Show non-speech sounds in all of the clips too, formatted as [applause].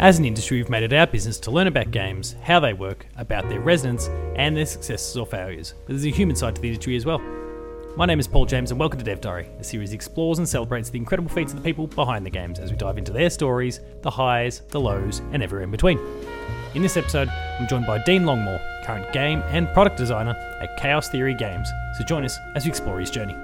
As an industry, we've made it our business to learn about games, how they work, about their residents, and their successes or failures. But there's a human side to the industry as well. My name is Paul James, and welcome to Dev Diary, a series that explores and celebrates the incredible feats of the people behind the games as we dive into their stories, the highs, the lows, and everywhere in between. In this episode, I'm joined by Dean Longmore, current game and product designer at Chaos Theory Games. So join us as we explore his journey.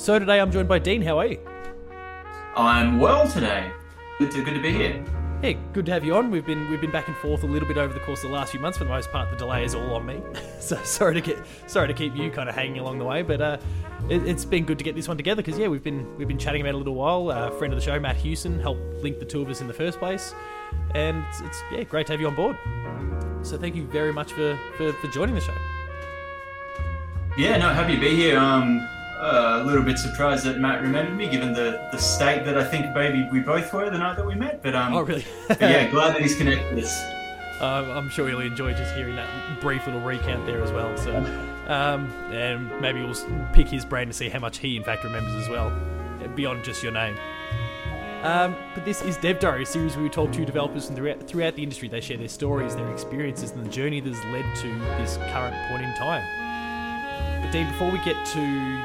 So today I'm joined by Dean. How are you? I'm well today. Good to good to be here. Yeah, good to have you on. We've been we've been back and forth a little bit over the course of the last few months. For the most part, the delay is all on me. [laughs] so sorry to get sorry to keep you kind of hanging along the way, but uh, it, has been good to get this one together because yeah, we've been we've been chatting about it a little while. Uh, friend of the show, Matt Hewson, helped link the two of us in the first place, and it's, it's yeah great to have you on board. So thank you very much for for, for joining the show. Yeah, no, happy to be here. Um, a little bit surprised that Matt remembered me, given the, the state that I think maybe we both were the night that we met. But um, oh really? [laughs] yeah, glad that he's connected us. Uh, I'm sure he'll enjoy just hearing that brief little recount there as well. So, [laughs] um, and maybe we'll pick his brain to see how much he in fact remembers as well, beyond just your name. Um, but this is Dev Diary, a series where we talk to developers from throughout, throughout the industry. They share their stories, their experiences, and the journey that has led to this current point in time. Dean, before we get to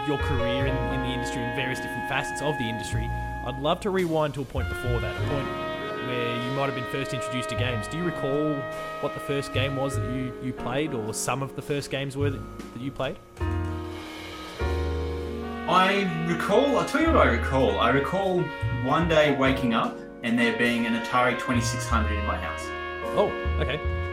your career in, in the industry and various different facets of the industry, I'd love to rewind to a point before that, a point where you might have been first introduced to games. Do you recall what the first game was that you, you played, or some of the first games were that, that you played? I recall, I'll tell you what I recall. I recall one day waking up and there being an Atari 2600 in my house. Oh, okay.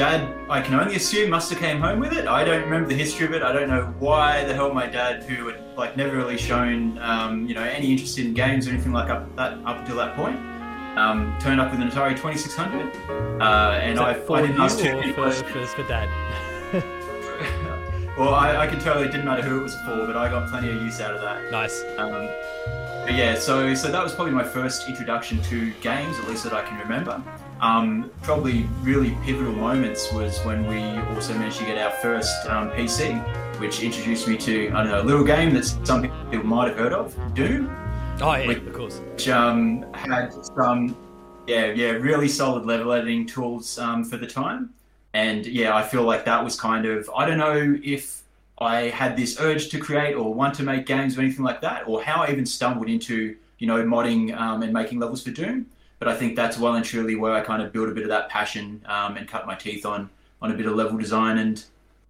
Dad, I can only assume, must have came home with it. I don't remember the history of it. I don't know why the hell my dad, who had like never really shown, um, you know, any interest in games or anything like up that up until that point, um, turned up with an Atari 2600. Uh, and I, I didn't ask too many for, for, for dad. well, I, I, can tell it didn't matter who it was for, but I got plenty of use out of that. Nice. Um, but yeah, so so that was probably my first introduction to games, at least that I can remember. Um, probably really pivotal moments was when we also managed to get our first um, PC, which introduced me to I don't know a little game that some people might have heard of, Doom. Oh yeah, which, of course. Which um, had some yeah yeah really solid level editing tools um, for the time, and yeah I feel like that was kind of I don't know if I had this urge to create or want to make games or anything like that, or how I even stumbled into you know modding um, and making levels for Doom but I think that's well and truly where I kind of built a bit of that passion um, and cut my teeth on on a bit of level design and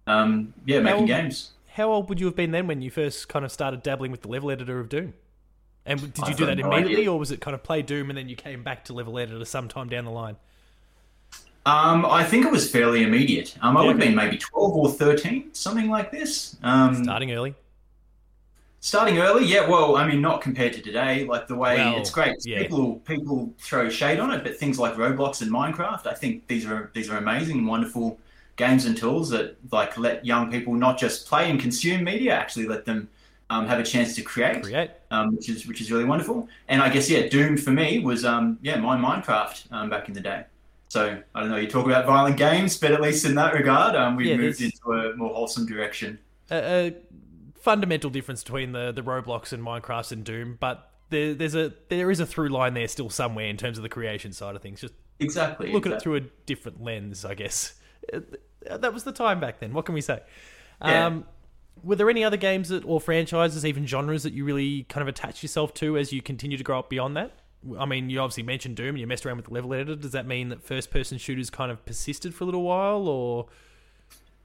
um, yeah, making old, games. How old would you have been then when you first kind of started dabbling with the level editor of Doom? And did you do that immediately, or was it kind of play Doom and then you came back to level editor sometime down the line? Um, I think it was fairly immediate. Um, I would have been maybe twelve or thirteen, something like this. Um, Starting early. Starting early, yeah. Well, I mean, not compared to today. Like the way well, it's great. Yeah. People people throw shade on it, but things like Roblox and Minecraft, I think these are these are amazing wonderful games and tools that like let young people not just play and consume media, actually let them um, have a chance to create, create. Um, which is which is really wonderful. And I guess yeah, Doom for me was um, yeah my Minecraft um, back in the day. So I don't know. You talk about violent games, but at least in that regard, um, we yeah, moved into a more wholesome direction. Uh, uh fundamental difference between the the Roblox and Minecraft and Doom, but there, there's a there is a through line there still somewhere in terms of the creation side of things. Just exactly look exactly. at it through a different lens, I guess. Uh, that was the time back then. What can we say? Yeah. Um, were there any other games that, or franchises, even genres that you really kind of attached yourself to as you continue to grow up beyond that? I mean, you obviously mentioned Doom and you messed around with the level editor. Does that mean that first person shooters kind of persisted for a little while, or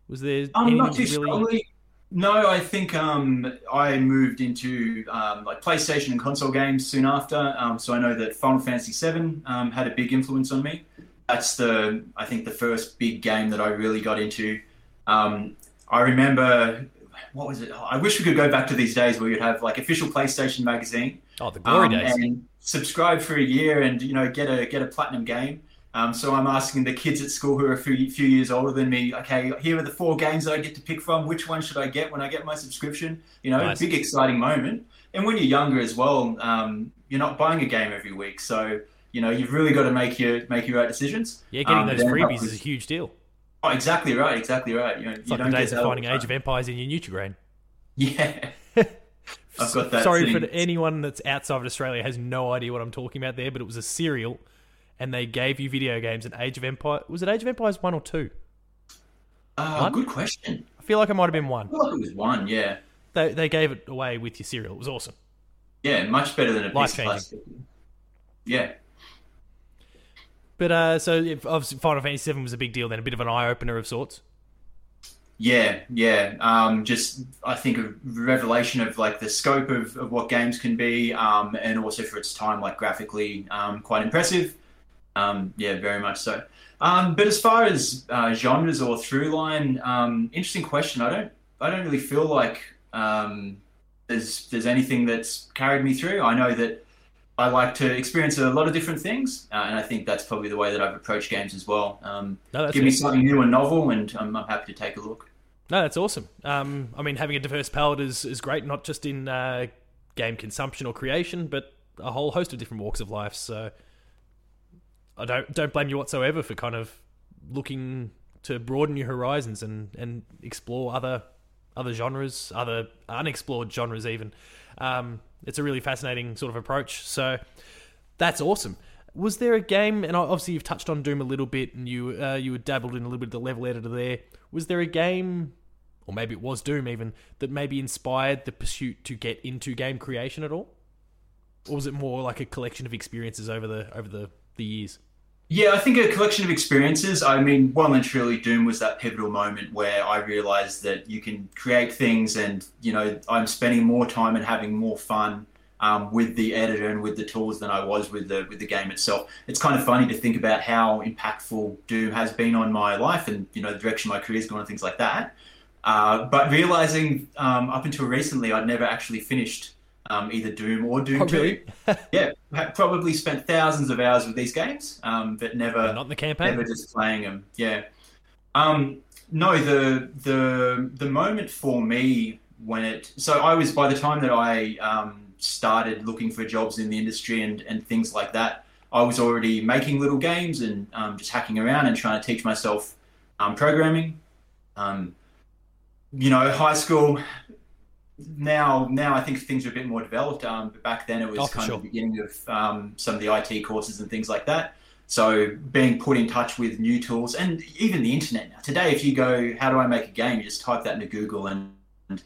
was there? I'm not too really... strongly. No, I think um, I moved into um, like PlayStation and console games soon after. Um, so I know that Final Fantasy VII um, had a big influence on me. That's the I think the first big game that I really got into. Um, I remember what was it? I wish we could go back to these days where you'd have like official PlayStation magazine. Oh, the glory um, days! And subscribe for a year and you know get a get a platinum game. Um, so I'm asking the kids at school who are a few, few years older than me, okay, here are the four games that I get to pick from. Which one should I get when I get my subscription? You know, Nice. big exciting moment. And when you're younger as well, um, you're not buying a game every week, so you know you've really got to make your make your right decisions. Yeah, getting Um, those freebies is a huge deal. Oh, exactly right, exactly right. You, know, It's like the days of finding Age of Empires in your Nutrigrain. [laughs] Yeah, [laughs] I've got that. Sorry sitting- for anyone that's outside of Australia has no idea what I'm talking about there, but it was a cereal, and they gave you video games. And Age of Empire was it Age of Empires one or two? Oh, One? good question. I feel like it might have been one. I feel like it was one. Yeah, They they gave it away with your cereal. It was awesome. yeah, much better than a piece of Life-changing. plastic. Yeah. But uh, so if obviously Final Fantasy VII was a big deal, then a bit of an eye opener of sorts. Yeah, yeah. Um, just I think a revelation of like the scope of, of what games can be, um, and also for its time, like graphically, um, quite impressive. Um, yeah, very much so. Um, but as far as uh, genres or through line, um, interesting question. I don't, I don't really feel like um, there's there's anything that's carried me through. I know that I like to experience a lot of different things, uh, and I think that's probably the way that I've approached games as well. Um, No, give me something new and novel, and I'm, I'm happy to take a look. No, that's awesome. Um, I mean, having a diverse palette is, is great, not just in uh, game consumption or creation, but a whole host of different walks of life. So I don't don't blame you whatsoever for kind of looking to broaden your horizons and, and explore other other genres, other unexplored genres even. Um, it's a really fascinating sort of approach. So that's awesome. Was there a game, and obviously you've touched on Doom a little bit, and you uh, you dabbled in a little bit of the level editor there. Was there a game, or maybe it was Doom even, that maybe inspired the pursuit to get into game creation at all, or was it more like a collection of experiences over the over the, the years? Yeah, I think a collection of experiences. I mean, well and truly, Doom was that pivotal moment where I realized that you can create things, and you know, I'm spending more time and having more fun um, with the editor and with the tools than I was with the with the game itself. It's kind of funny to think about how impactful Doom has been on my life and you know the direction my career's gone and things like that. Uh, but realizing um, up until recently, I'd never actually finished um, either Doom or Doom Oh, really? 2. [laughs] yeah, probably spent thousands of hours with these games, um, but never Not in the campaign. never just playing them. Yeah. Um, no, the the the moment for me when it so I was by the time that I um, started looking for jobs in the industry and and things like that, I was already making little games and um, just hacking around and trying to teach myself um, programming. Um, you know, high school. Now, now I think things are a bit more developed. Um, but back then, it was Oh, kind sure. of the beginning of um, some of the IT courses and things like that. So being put in touch with new tools and even the internet now. Today, if you go, how do I make a game? You just type that into Google and, and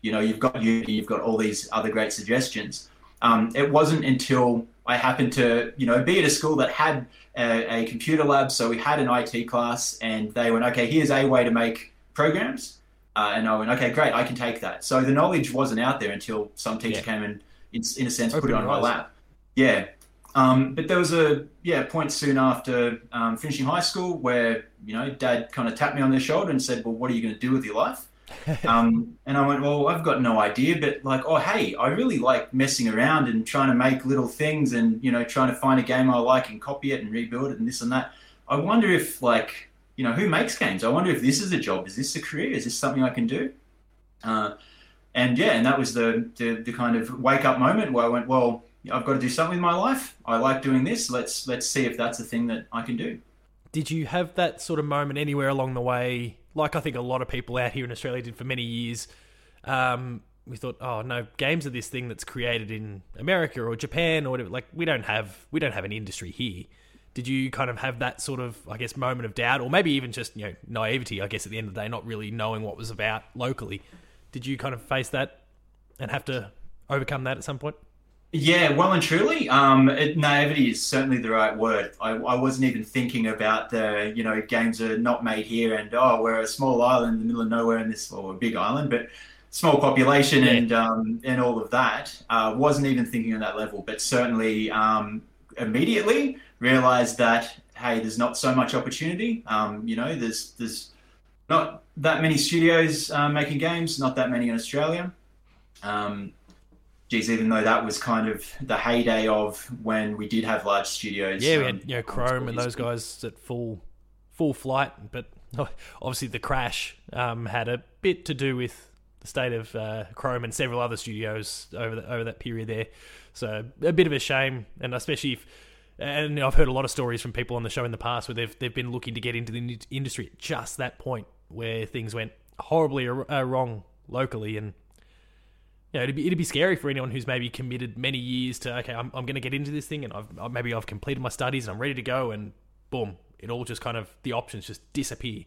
you know, you've got Unity, you've got all these other great suggestions. Um, it wasn't until I happened to, you know, be at a school that had a, a computer lab. So we had an IT class and they went, okay, here's a way to make programs. Uh, and I went, okay, great, I can take that. So the knowledge wasn't out there until some teacher Yeah. came and, in, in a sense, Opened put it on my lap. Yeah. Um, but there was a yeah point soon after um, finishing high school where you know dad kind of tapped me on the shoulder and said, "Well, what are you going to do with your life?" [laughs] um, and I went, "Well, I've got no idea, but like, oh hey, I really like messing around and trying to make little things and you know trying to find a game I like and copy it and rebuild it and this and that. I wonder if like you know who makes games? I wonder if this is a job. Is this a career? Is this something I can do?" Uh, and yeah, and that was the, the the kind of wake up moment where I went, well, I've got to do something with my life. I like doing this. Let's let's see if that's a thing that I can do. Did you have that sort of moment anywhere along the way? Like I think a lot of people out here in Australia did for many years. Um, we thought, oh no, games are this thing that's created in America or Japan or whatever. Like we don't have we don't have an industry here. Did you kind of have that sort of I guess moment of doubt, or maybe even just you know naivety? I guess at the end of the day, not really knowing what was about locally. Did you kind of face that and have to overcome that at some point? Yeah, well and truly, um, it, naivety is certainly the right word. I, I wasn't even thinking about the, you know, games are not made here, and oh, we're a small island in the middle of nowhere in this, or a big island, but small population Yeah. and um, and all of that. Uh, wasn't even thinking on that level, but certainly um, immediately realized that hey, there's not so much opportunity. Um, you know, there's there's not that many studios uh, making games, not that many in Australia. Um, geez, even though that was kind of the heyday of when we did have large studios. Yeah, we had um, you know Krome and those guys at full full flight, but [laughs] obviously the crash um, had a bit to do with the state of uh, Krome and several other studios over the, over that period there. So a bit of a shame, and especially if. And I've heard a lot of stories from people on the show in the past where they've they've been looking to get into the industry at just that point where things went horribly uh, wrong locally, and you know, it'd be it'd be scary for anyone who's maybe committed many years to okay, I'm I'm going to get into this thing, and I've maybe I've completed my studies and I'm ready to go, and boom, it all just kind of the options just disappear.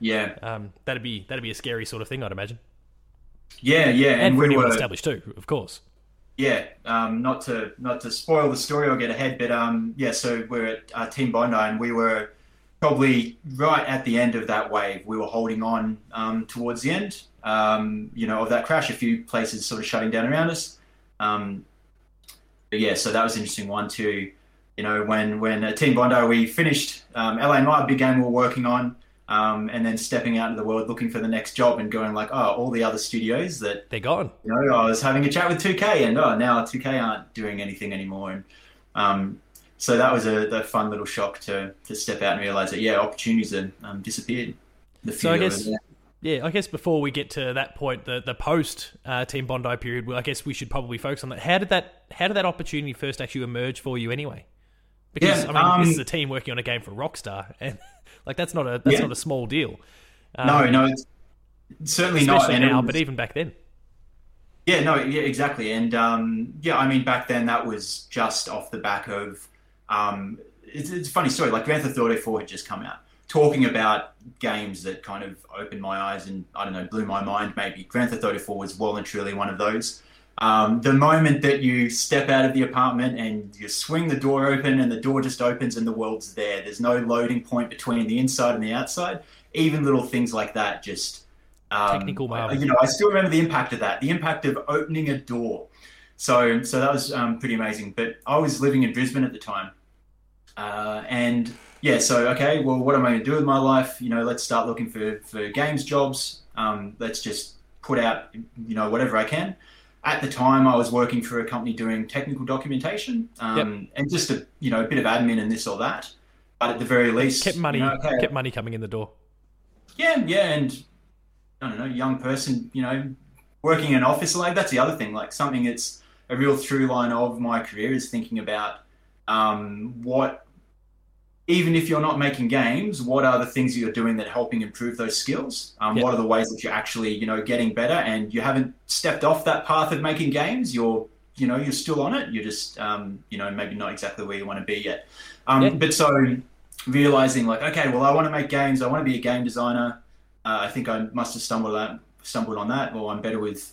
Yeah, um, that'd be that'd be a scary sort of thing, I'd imagine. Yeah, yeah, and, and for we anyone were, established too, of course. Yeah, um, not to not to spoil the story or get ahead, but um, yeah, so we're at uh, Team Bondi, and we were probably right at the end of that wave. We were holding on um, towards the end, um, you know, of that crash. A few places sort of shutting down around us. Um, but yeah, so that was an interesting one too. You know, when when at Team Bondi we finished um, LA Noire, big game we were working on, um, and then stepping out into the world looking for the next job and going like, oh, all the other studios that they're gone. You know, I was having a chat with 2K, and oh, now 2K aren't doing anything anymore, and um, so that was a, a, fun little shock to to step out and realize that yeah, opportunities have um, disappeared. The so I guess. Yeah, I guess before we get to that point, the the post uh, Team Bondi period, I guess we should probably focus on that. How did that How did that opportunity first actually emerge for you, anyway? Because yeah, I mean, um, this is a team working on a game for Rockstar, and [laughs] like that's not a that's yeah. not a small deal. Um, no, no, it's certainly not. now, but even back then. Yeah, no, yeah, exactly, and um, yeah, I mean, back then that was just off the back of um, it's, it's, a funny story. Like Grand Theft Auto 4 had just come out, talking about games that kind of opened my eyes and I don't know, blew my mind. Maybe Grand Theft Auto 4 was well and truly one of those. Um, the moment that you step out of the apartment and you swing the door open and the door just opens and the world's there. There's no loading point between the inside and the outside. Even little things like that just um, technical marvel. You know, I still remember the impact of that. The impact of opening a door. So, so that was um, pretty amazing. But I was living in Brisbane at the time, uh, and yeah, so okay, well, what am I going to do with my life? You know, let's start looking for for games jobs. Um, let's just put out, you know, whatever I can. At the time, I was working for a company doing technical documentation um, yep. and just a you know a bit of admin and this or that. But at the very least, kept money, you know, okay, kept money coming in the door. Yeah, yeah, and I don't know, young person, you know, working in an office like that's the other thing. Like something that's a real through line of my career is thinking about um, what even if you're not making games, what are the things that you're doing that are helping improve those skills? Um, yep. What are the ways that you're actually, you know, getting better? And you haven't stepped off that path of making games. You're, you know, you're still on it. You're just, um, you know, maybe not exactly where you want to be yet. Um, yep. But so realizing, like, okay, well, I want to make games. I want to be a game designer. Uh, I think I must have stumbled on, stumbled on that, or I'm better with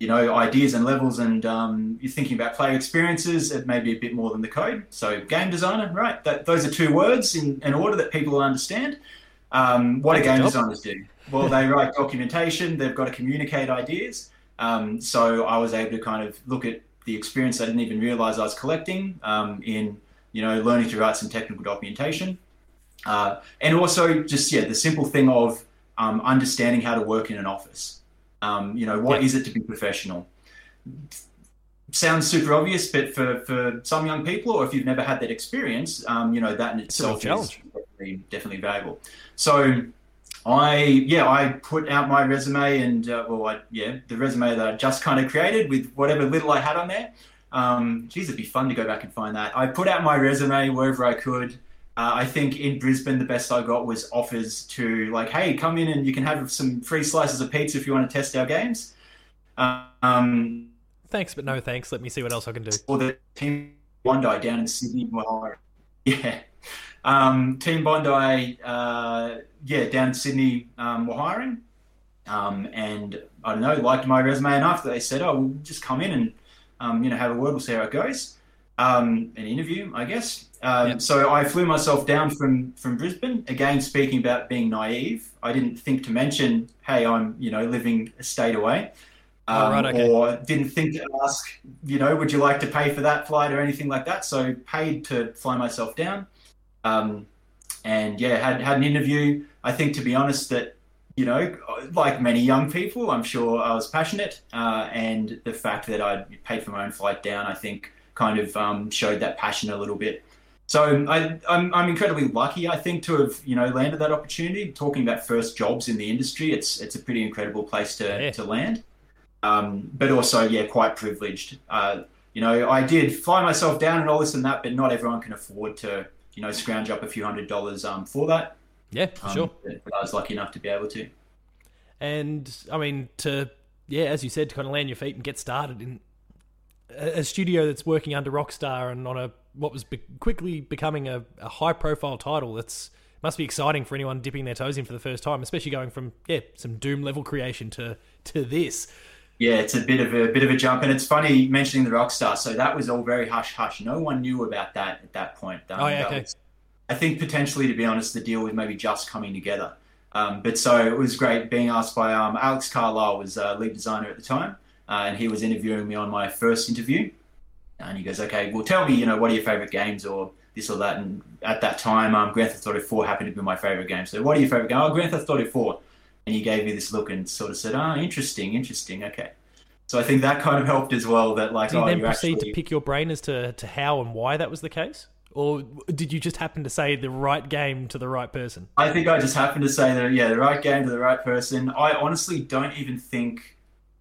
you know, ideas and levels, and um, you're thinking about player experiences, it may be a bit more than the code. So, game designer, right? That, those are two words in, in order that people will understand. Um, what do game designers do? Well, they [laughs] write documentation. They've got to communicate ideas. Um, so, I was able to kind of look at the experience I didn't even realize I was collecting um, in, you know, learning to write some technical documentation, uh, and also just yeah, the simple thing of um, understanding how to work in an office. Um, you know, what yeah. is it to be professional? Sounds super obvious, but for, for some young people, or if you've never had that experience, um, you know, that in itself is definitely, definitely valuable. So, I yeah I put out my resume and uh, well I, yeah the resume that I just kind of created with whatever little I had on there. Um, geez, it'd be fun to go back and find that. I put out my resume wherever I could. Uh, I think in Brisbane, the best I got was offers to like, hey, come in and you can have some free slices of pizza if you want to test our games. Um, thanks, but no thanks. Let me see what else I can do. Or the Team Bondi down in Sydney were hiring. Yeah. Um, Team Bondi, uh, yeah, down in Sydney um, were hiring. Um, and I don't know, liked my resume enough that they said, oh, we'll just come in and, um, you know, have a word, we'll see how it goes. Um, an interview, I guess. Um, yep. So I flew myself down from from Brisbane. Again, speaking about being naive, I didn't think to mention, "Hey, I'm you know living a state away," um, oh, right, okay. or didn't think to ask, you know, would you like to pay for that flight or anything like that. So paid to fly myself down, um, and yeah, had had an interview. I think to be honest, that you know, like many young people, I'm sure I was passionate, uh, and the fact that I paid for my own flight down, I think, kind of um, showed that passion a little bit. So I, I'm, I'm incredibly lucky, I think, to have you know landed that opportunity. Talking about first jobs in the industry, it's it's a pretty incredible place to, Yeah. to land. Um, but also, yeah, quite privileged. Uh, you know, I did fly myself down and all this and that, but not everyone can afford to, you know, scrounge up a few hundred dollars um, for that. Yeah, for Um, sure. But I was lucky enough to be able to. And I mean, to yeah, as you said, to kind of land your feet and get started in a, studio that's working under Rockstar and on a what was be- quickly becoming a, a high profile title. That's must be exciting for anyone dipping their toes in for the first time, especially going from yeah some Doom level creation to to this. Yeah, it's a bit of a bit of a jump, and it's funny mentioning the Rockstar. So that was all very hush hush. No one knew about that at that point. Um, Oh, yeah, okay. was- I think potentially, to be honest, the deal was maybe just coming together. Um, but so it was great being asked by um, Alex Carlisle was uh, lead designer at the time, uh, and he was interviewing me on my first interview. And he goes, "Okay, well, tell me, you know, what are your favorite games or this or that?" And at that time, um, Grand Theft Auto 4 happened to be my favorite game. So, what are your favorite games? Oh, Grand Theft Auto 4. And he gave me this look and sort of said, "Ah, interesting, interesting, okay." So I think that kind of helped as well. That like, Did you oh, then proceed actually to pick your brain as to, to how and why that was the case? Or did you just happen to say the right game to the right person? I think I just happened to say that, yeah, the right game to the right person. I honestly don't even think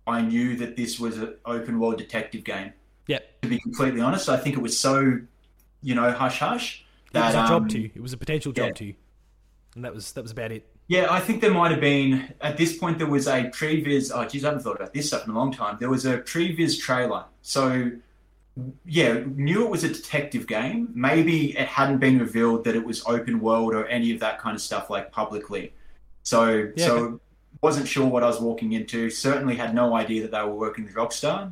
I knew that this was an open world detective game. Yep. To be completely honest, I think it was so, you know, hush hush. It was a job um, to you. It was a potential job yeah. to you. And that was that was about it. Yeah, I think there might have been at this point there was a previous. Oh, geez, I haven't thought about this stuff in a long time. There was a previous trailer, so yeah, knew it was a detective game. Maybe it hadn't been revealed that it was open world or any of that kind of stuff like publicly. So Yeah, so wasn't sure what I was walking into. Certainly had no idea that they were working with Rockstar.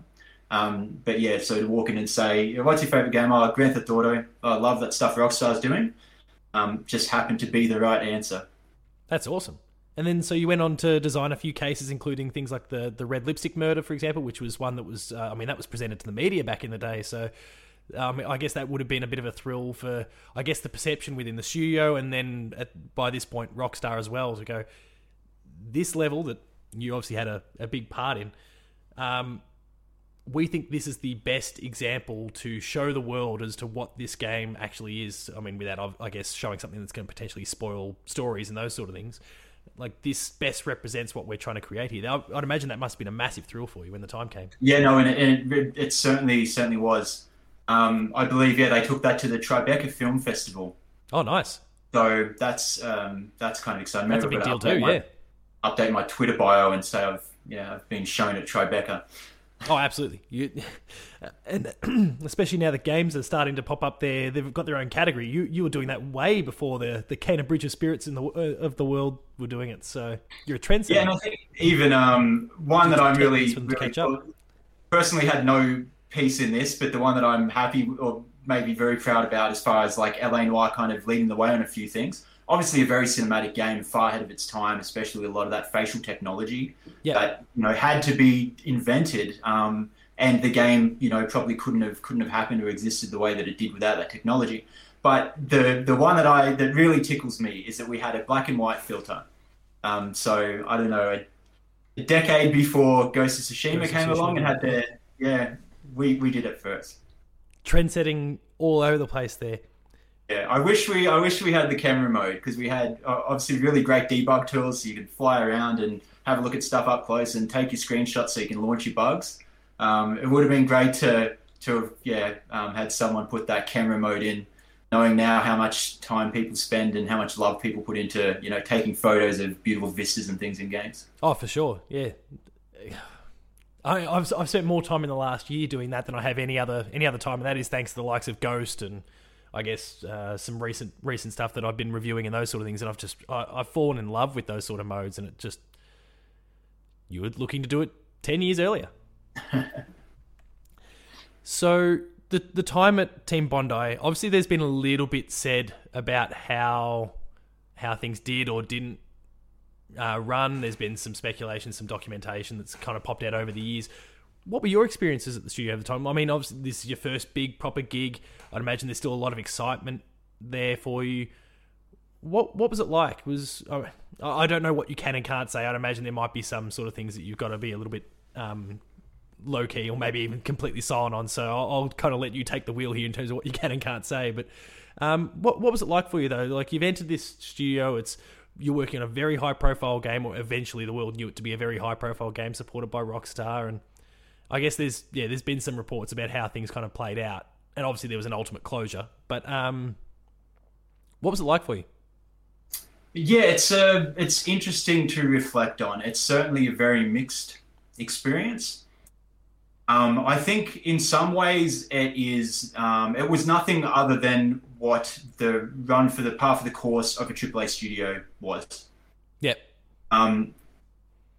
Um, but yeah, so to walk in and say, "What's your favorite game?" Oh, Grand Theft Auto. I love that stuff Rockstar's doing. Um, just happened to be the right answer. That's awesome. And then so you went on to design a few cases, including things like the the red lipstick murder, for example, which was one that was uh, I mean that was presented to the media back in the day. So um, I guess that would have been a bit of a thrill for I guess the perception within the studio, and then at, by this point Rockstar as well to go this level that you obviously had a, a big part in. Um, we think this is the best example to show the world as to what this game actually is. I mean, without, I guess, showing something that's going to potentially spoil stories and those sort of things. Like, this best represents what we're trying to create here. I'd I'd imagine that must have been a massive thrill for you when the time came. Yeah, no, and it, it, it certainly certainly was. Um, I believe yeah, they took that to the Tribeca Film Festival. Oh, nice. So that's um, that's kind of exciting. That's a big deal too, yeah. Update my Twitter bio and say I've yeah I've been shown at Tribeca. Oh, absolutely. You, [clears throat] and [clears throat] especially now that games are starting to pop up there, they've got their own category. You you were doing that way before the the Kena Bridge of Spirits in the uh, of the world were doing it. So you're a trendsetter. Yeah, and I think even um, one that I'm really, this one to really personally had no piece in this, but the one that I'm happy or maybe very proud about as far as like LA Noire kind of leading the way on a few things. Obviously, a very cinematic game, far ahead of its time, especially with a lot of that facial technology Yeah. that you know had to be invented. Um, and the game, you know, probably couldn't have couldn't have happened or existed the way that it did without that technology. But the the one that I that really tickles me is that we had a black and white filter. Um, so I don't know, a, a decade before Ghost of Tsushima Ghost of came along and had the yeah, we we did it first. Trend setting all over the place there. Yeah, I wish we I wish we had the camera mode because we had uh, obviously really great debug tools so you could fly around and have a look at stuff up close and take your screenshots so you can launch your bugs. Um, it would have been great to to have yeah um, had someone put that camera mode in, knowing now how much time people spend and how much love people put into you know taking photos of beautiful vistas and things in games. Oh, for sure. Yeah. [sighs] I, I've, I've spent more time in the last year doing that than I have any other any other time, and that is thanks to the likes of Ghost and I guess uh, some recent recent stuff that I've been reviewing and those sort of things. And I've just I, I've fallen in love with those sort of modes, and it just you were looking to do it ten years earlier. [laughs] so the the time at Team Bondi, obviously, there's been a little bit said about how how things did or didn't uh, run. There's been some speculation, some documentation that's kind of popped out over the years. What were your experiences at the studio at the time? I mean, obviously, this is your first big proper gig. I'd imagine there's still a lot of excitement there for you. what what was it like? Was I don't know what you can and can't say. I'd imagine there might be some sort of things that you've got to be a little bit um, low key or maybe even completely silent on. So I'll, I'll, kind of let you take the wheel here in terms of what you can and can't say. But um, what what was it like for you though? Like you've entered this studio, it's you're working on a very high profile game, or eventually the world knew it to be a very high profile game supported by Rockstar. And I guess there's yeah, there's been some reports about how things kind of played out, and obviously there was an ultimate closure. But um, what was it like for you? Yeah, it's uh, it's interesting to reflect on. It's certainly a very mixed experience. Um, I think in some ways it is. Um, it was nothing other than what the run for the path of the course of a AAA studio was. Yep. Um,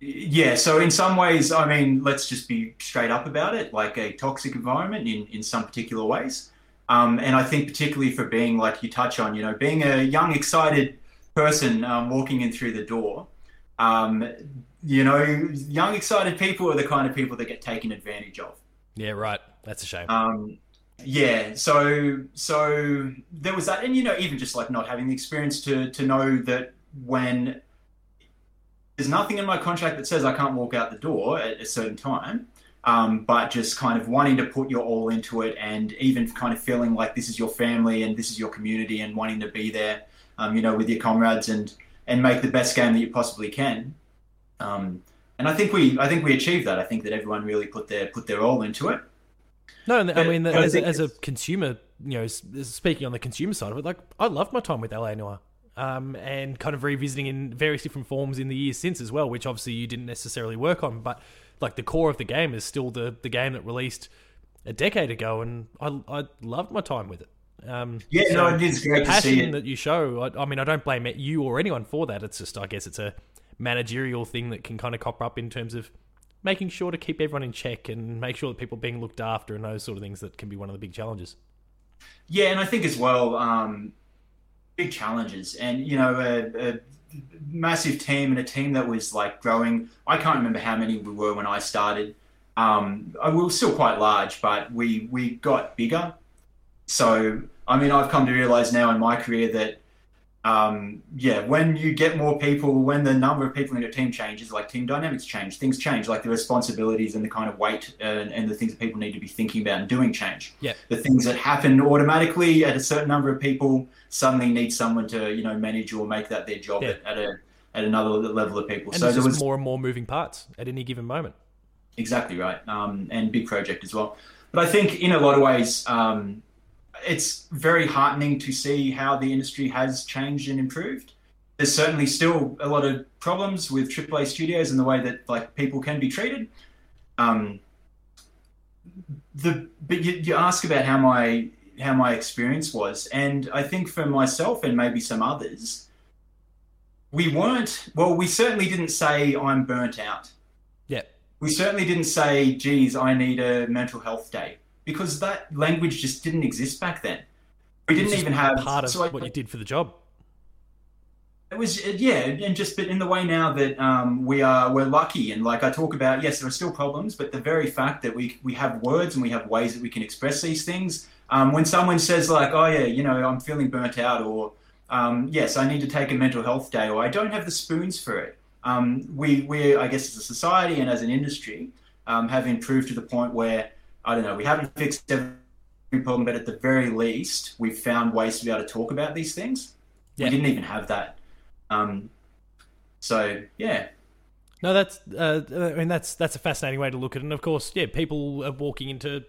yeah. So in some ways, I mean, let's just be straight up about it. Like a toxic environment in in some particular ways. Um, and I think particularly for being like you touch on, you know, being a young, excited person um, walking in through the door. Um, you know, young, excited people are the kind of people that get taken advantage of. Yeah, right. That's a shame. Um, yeah, so so there was that, and you know, even just like not having the experience to to know that when there's nothing in my contract that says I can't walk out the door at a certain time, um, but just kind of wanting to put your all into it, and even kind of feeling like this is your family and this is your community, and wanting to be there, um, you know, with your comrades and and make the best game that you possibly can. Um, and I think we, I think we achieved that. I think that everyone really put their put their all into it. No, but, I mean, as, a, as a consumer, you know, speaking on the consumer side of it, like I loved my time with LA Noire. Um, and kind of revisiting in various different forms in the years since as well, which obviously you didn't necessarily work on, but like the core of the game is still the the game that released a decade ago, and I I loved my time with it. Um, yeah, so no, it is great the passion that you show. I, I, mean, I don't blame you or anyone for that. It's just, I guess, it's a managerial thing that can kind of cop up in terms of making sure to keep everyone in check and make sure that people are being looked after and those sort of things that can be one of the big challenges. Yeah, and I think as well, um, big challenges, and you know, a, a, massive team and a team that was like growing. I can't remember how many we were when I started. Um, we were still quite large, but we we got bigger. So I mean, I've come to realize now in my career that um, yeah, when you get more people, when the number of people in your team changes, like team dynamics change, things change, like the responsibilities and the kind of weight and, and, the things that people need to be thinking about and doing change. Yeah. The things that happen automatically at a certain number of people suddenly need someone to, you know, manage or make that their job yeah. at, at, a at another level of people. And so there was more and more moving parts at any given moment. Exactly right, um, and big project as well. But I think in a lot of ways, um, it's very heartening to see how the industry has changed and improved. There's certainly still a lot of problems with AAA studios and the way that like people can be treated. Um, the but you, you ask about how my how my experience was, and I think for myself and maybe some others, we weren't. Well, we certainly didn't say I'm burnt out. Yeah. We certainly didn't say, "Geez, I need a mental health day." Because that language just didn't exist back then. We didn't even have part of so what you did for the job. It was yeah, and just but in the way now that um, we are we're lucky and like I talk about, yes, there are still problems, but the very fact that we we have words and we have ways that we can express these things. Um, when someone says like, oh yeah, you know, I'm feeling burnt out, or um, yes, I need to take a mental health day, or I don't have the spoons for it. Um, we we I guess as a society and as an industry um, have improved to the point where I don't know, we haven't fixed every problem, but at the very least, we've found ways to be able to talk about these things. Yeah. We didn't even have that. Um, so yeah. No, that's uh, I mean that's that's a fascinating way to look at it. And of course, yeah, people are walking into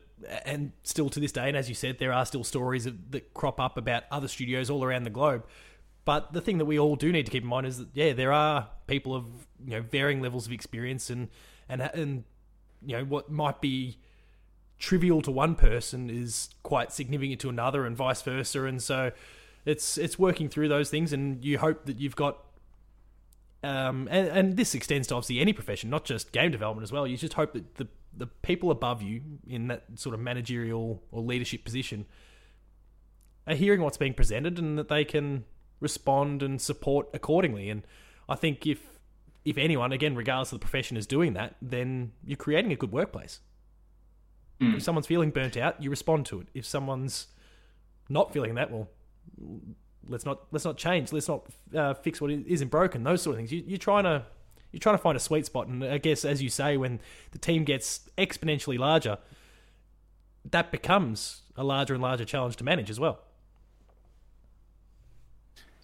and still to this day, and as you said, there are still stories that crop up about other studios all around the globe. But the thing that we all do need to keep in mind is that yeah, there are people of you know varying levels of experience and and and you know what might be trivial to one person is quite significant to another, and vice versa. And so it's it's working through those things, and you hope that you've got. Um, and, and this extends to obviously any profession, not just game development as well. You just hope that the the people above you in that sort of managerial or leadership position are hearing what's being presented and that they can respond and support accordingly. And I think if if anyone, again, regardless of the profession, is doing that, then you're creating a good workplace. Mm. If someone's feeling burnt out, you respond to it. If someone's not feeling that, well, let's not let's not change. Let's not uh, fix what isn't broken. Those sort of things. You, you're trying to you're trying to find a sweet spot, and I guess as you say, when the team gets exponentially larger, that becomes a larger and larger challenge to manage as well.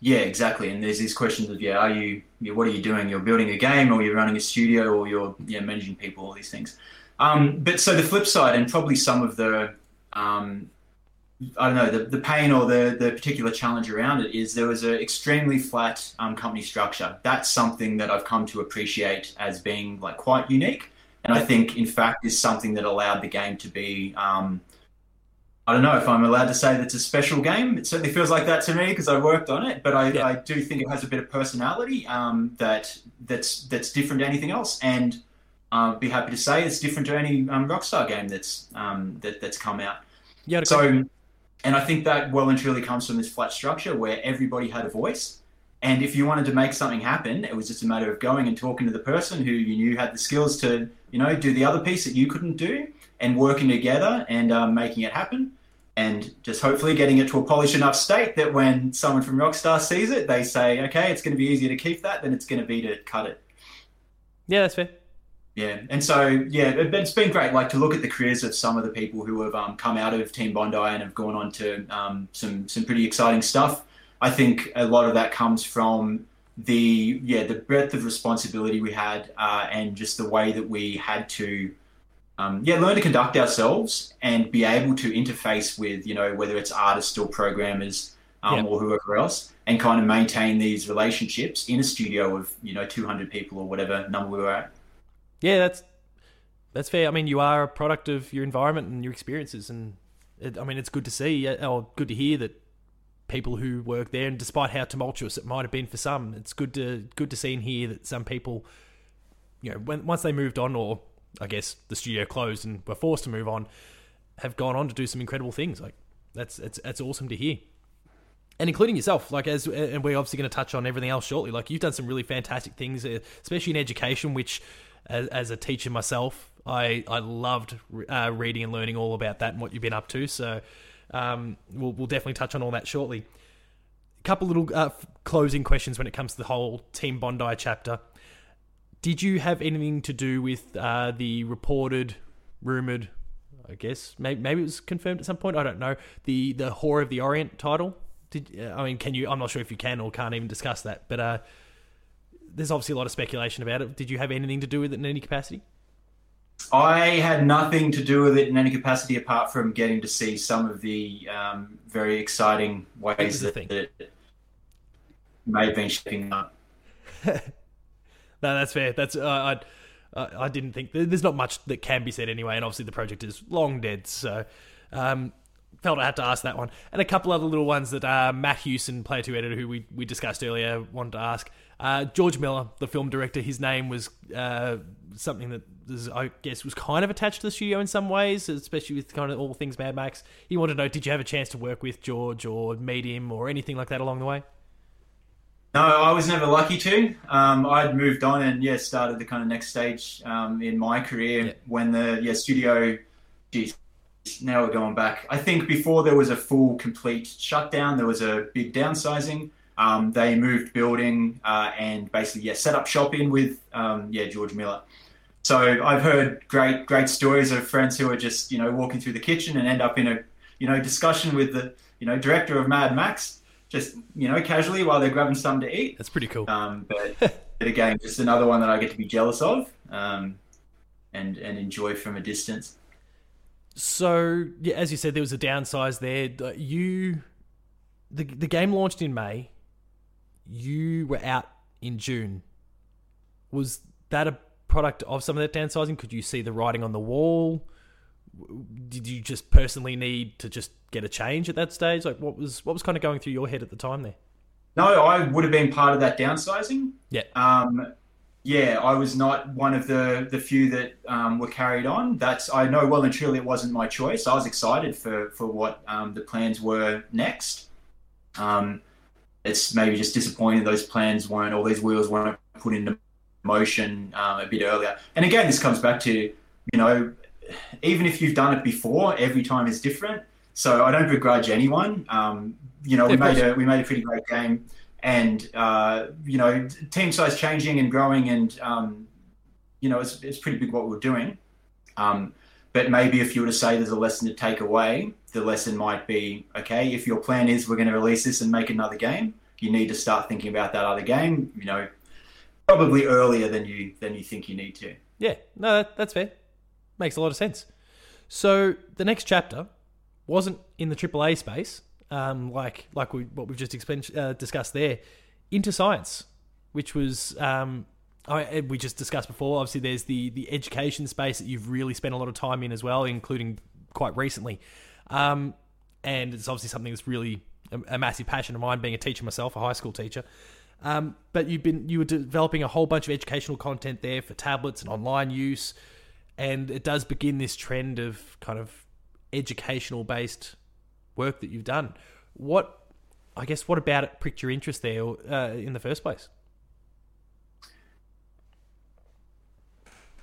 Yeah, exactly. And there's these questions of yeah, are you, what are you doing? You're building a game, or you're running a studio, or you're yeah managing people, all these things. Um, but so the flip side, and probably some of the um, I don't know the, the pain or the the particular challenge around it is there was an extremely flat um, company structure. That's something that I've come to appreciate as being like quite unique, and I think in fact is something that allowed the game to be um, I don't know if I'm allowed to say that's a special game. It certainly feels like that to me because I worked on it. But I, yeah. I, do think it has a bit of personality um, that that's that's different to anything else. And I'd be happy to say it's different to any um, Rockstar game that's um, that, that's come out. Yeah. So, and I think that well and truly comes from this flat structure where everybody had a voice. And if you wanted to make something happen, it was just a matter of going and talking to the person who you knew had the skills to, you know, do the other piece that you couldn't do and working together and um, making it happen and just hopefully getting it to a polished enough state that when someone from Rockstar sees it, they say, okay, it's going to be easier to keep that than it's going to be to cut it. Yeah, that's fair. Yeah, and so yeah, it, has been great. Like to look at the careers of some of the people who have um, come out of Team Bondi and have gone on to um, some some pretty exciting stuff. I think a lot of that comes from the yeah the breadth of responsibility we had uh, and just the way that we had to um, yeah, learn to conduct ourselves and be able to interface with, you know, whether it's artists or programmers um, yep. or whoever else, and kind of maintain these relationships in a studio of, you know, 200 people or whatever number we were at. Yeah, that's that's fair. I mean, you are a product of your environment and your experiences, and it, I mean, it's good to see or good to hear that people who work there, and despite how tumultuous it might have been for some, it's good to good to see and hear that some people, you know, when once they moved on or I guess the studio closed and were forced to move on, have gone on to do some incredible things. Like that's that's that's awesome to hear. And including yourself, like as and we're obviously going to touch on everything else shortly. Like you've done some really fantastic things, uh, especially in education. Which, as, as a teacher myself, I I loved uh, reading and learning all about that and what you've been up to. So um, we'll we'll definitely touch on all that shortly. A couple little uh, closing questions when it comes to the whole Team Bondi chapter. Did you have anything to do with uh, the reported, rumored? I guess maybe, maybe it was confirmed at some point. I don't know the the Whore of the Orient title. Did I mean? Can you? I'm not sure if you can or can't even discuss that. But uh, there's obviously a lot of speculation about it. Did you have anything to do with it in any capacity? I had nothing to do with it in any capacity apart from getting to see some of the um, very exciting ways that, that it may have been shaping up. [laughs] No, that's fair. That's uh, I I didn't think there's not much that can be said anyway, and obviously the project is long dead. So. Um, felt I had to ask that one, and a couple other little ones that uh, Matt Hewson, player two editor, who we, we discussed earlier, wanted to ask. Uh, George Miller, the film director, his name was uh, something that I guess was kind of attached to the studio in some ways, especially with kind of all things Mad Max. He wanted to know, did you have a chance to work with George or meet him or anything like that along the way? No, I was never lucky to. Um, I'd moved on and yeah, started the kind of next stage um, in my career yeah. when the yeah studio. Geez, now we're going back. I think before there was a full complete shutdown, there was a big downsizing. Um, they moved building uh, and basically yeah set up shop in with um, yeah George Miller. So I've heard great great stories of friends who are just you know walking through the kitchen and end up in a you know discussion with the you know director of Mad Max just you know casually while they're grabbing something to eat. That's pretty cool. Um, but, [laughs] but, again, just another one that I get to be jealous of um, and and enjoy from a distance. So yeah, as you said, there was a downsize there. You, the the game launched in May. You were out in June. Was that a product of some of that downsizing? Could you see the writing on the wall? did you just personally need to just get a change at that stage? Like, what was what was kind of going through your head at the time there? No, I would have been part of that downsizing. Yeah. Um, yeah, I was not one of the the few that um, were carried on. That's I know well and truly it wasn't my choice. I was excited for for what um, the plans were next. Um, it's maybe just disappointing those plans weren't all these wheels weren't put into motion um, a bit earlier. And again, this comes back to you know even if you've done it before, every time is different. So I don't begrudge anyone. Um, you know, we made a we made a pretty great game, and uh, you know, team size changing and growing, and um, you know, it's it's pretty big what we're doing. Um, but maybe if you were to say there's a lesson to take away, the lesson might be okay. If your plan is we're going to release this and make another game, you need to start thinking about that other game. You know, probably earlier than you than you think you need to. Yeah, no, that's fair. Makes a lot of sense. So the next chapter wasn't in the AAA space, um, like like we, what we've just uh, discussed there, into science, which was um, I, we just discussed before. Obviously, there's the the education space that you've really spent a lot of time in as well, including quite recently. Um, and it's obviously something that's really a, a massive passion of mine, being a teacher myself, a high school teacher. Um, but you've been you were developing a whole bunch of educational content there for tablets and online use, and it does begin this trend of kind of educational based work that you've done. What I guess what about it pricked your interest there uh, in the first place?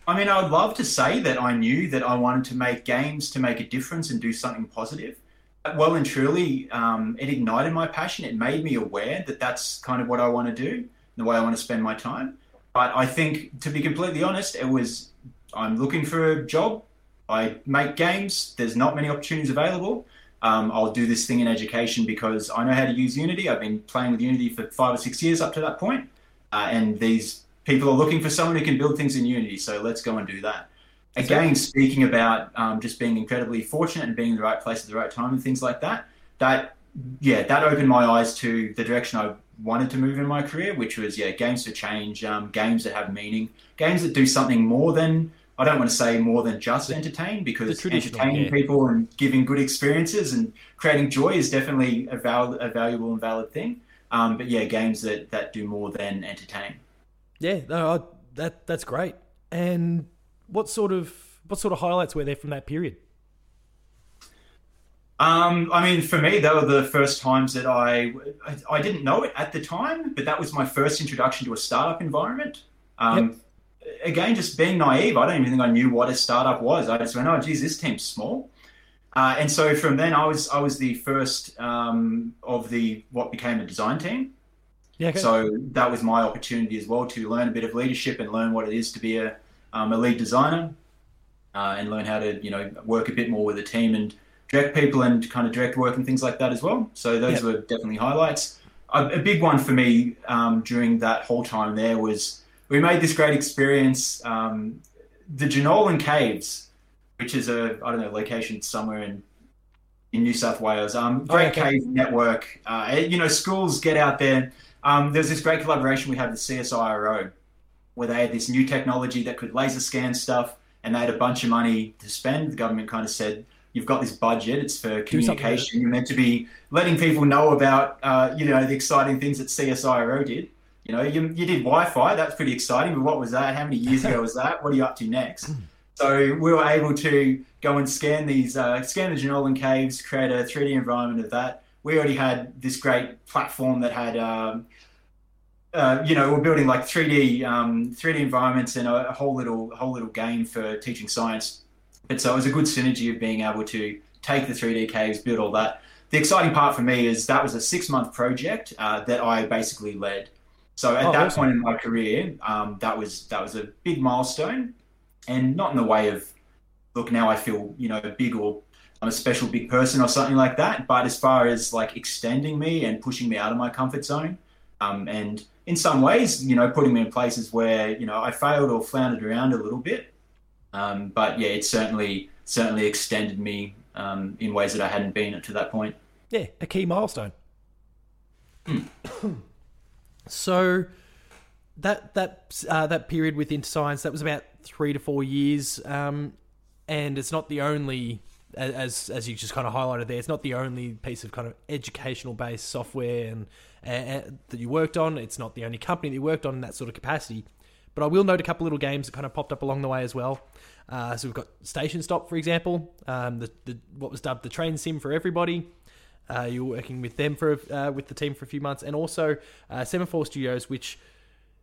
I mean, I would love to say that I knew that I wanted to make games to make a difference and do something positive. But well and truly, um, it ignited my passion. It made me aware that that's kind of what I want to do, the way I want to spend my time. But I think, to be completely honest, it was I'm looking for a job. I make games. There's not many opportunities available. Um, I'll do this thing in education because I know how to use Unity. I've been playing with Unity for five or six years up to that point, uh, and these people are looking for someone who can build things in Unity. So let's go and do that. Again, speaking about um, just being incredibly fortunate and being in the right place at the right time and things like that. That yeah, that opened my eyes to the direction I wanted to move in my career, which was yeah, games for change, um, games that have meaning, games that do something more than I don't want to say more than just entertain because entertaining yeah. people and giving good experiences and creating joy is definitely a, val- a valuable and valid thing. Um, but yeah, games that, that do more than entertain. Yeah, no, I, that that's great. And what sort of what sort of highlights were there from that period? Um, I mean, for me, they were the first times that I, I I didn't know it at the time, but that was my first introduction to a startup environment. Um, Again, just being naive, I don't even think I knew what a startup was. I just went, "Oh, geez, this team's small." Uh, and so from then, I was I was the first um, of the what became a design team. Yeah, okay. So that was my opportunity as well to learn a bit of leadership and learn what it is to be a, um, a lead designer uh, and learn how to, you know, work a bit more with a team and direct people and kind of direct work and things like that as well. So those Yep. were definitely highlights. A, a big one for me um, during that whole time there was we made this great experience, um, the Jenolan Caves, which is a, I don't know, location somewhere in in New South Wales. Um, Oh, great okay. cave network. Uh, you know, schools get out there. Um, there's this great collaboration we had with CSIRO, where they had this new technology that could laser scan stuff, and they had a bunch of money to spend. The government kind of said, "You've got this budget; it's for communication. You're meant to be letting people know about, uh, you know, the exciting things that CSIRO did. You know, you, you did Wi-Fi. That's pretty exciting. But what was that? How many years ago was that? What are you up to next?" So we were able to go and scan these, uh, scan the Jenolan caves, create a 3D environment of that. We already had this great platform that had, um, uh, you know, we're building like 3D, um, 3D environments and a, a whole little, whole little game for teaching science. But so it was a good synergy of being able to take the 3D caves, build all that. The exciting part for me is that was a six-month project uh, that I basically led. So at Oh, that awesome. point in my career, um, that was that was a big milestone and not in the way of look now I feel you know big or I'm a special big person or something like that. But as far as like extending me and pushing me out of my comfort zone um, and in some ways you know putting me in places where you know I failed or floundered around a little bit. Um, but yeah it certainly certainly extended me um, in ways that I hadn't been to that point. Yeah, a key milestone. so that that uh, that period within science that was about three to four years, um, and it's not the only as as you just kind of highlighted there. It's not the only piece of kind of educational based software and uh, that you worked on. It's not the only company that you worked on in that sort of capacity. But I will note a couple little games that kind of popped up along the way as well. Uh, so we've got Station Stop, for example, um, the, the what was dubbed the train sim for everybody. Uh, you were working with them for uh, with the team for a few months, and also uh, Semaphore Studios, which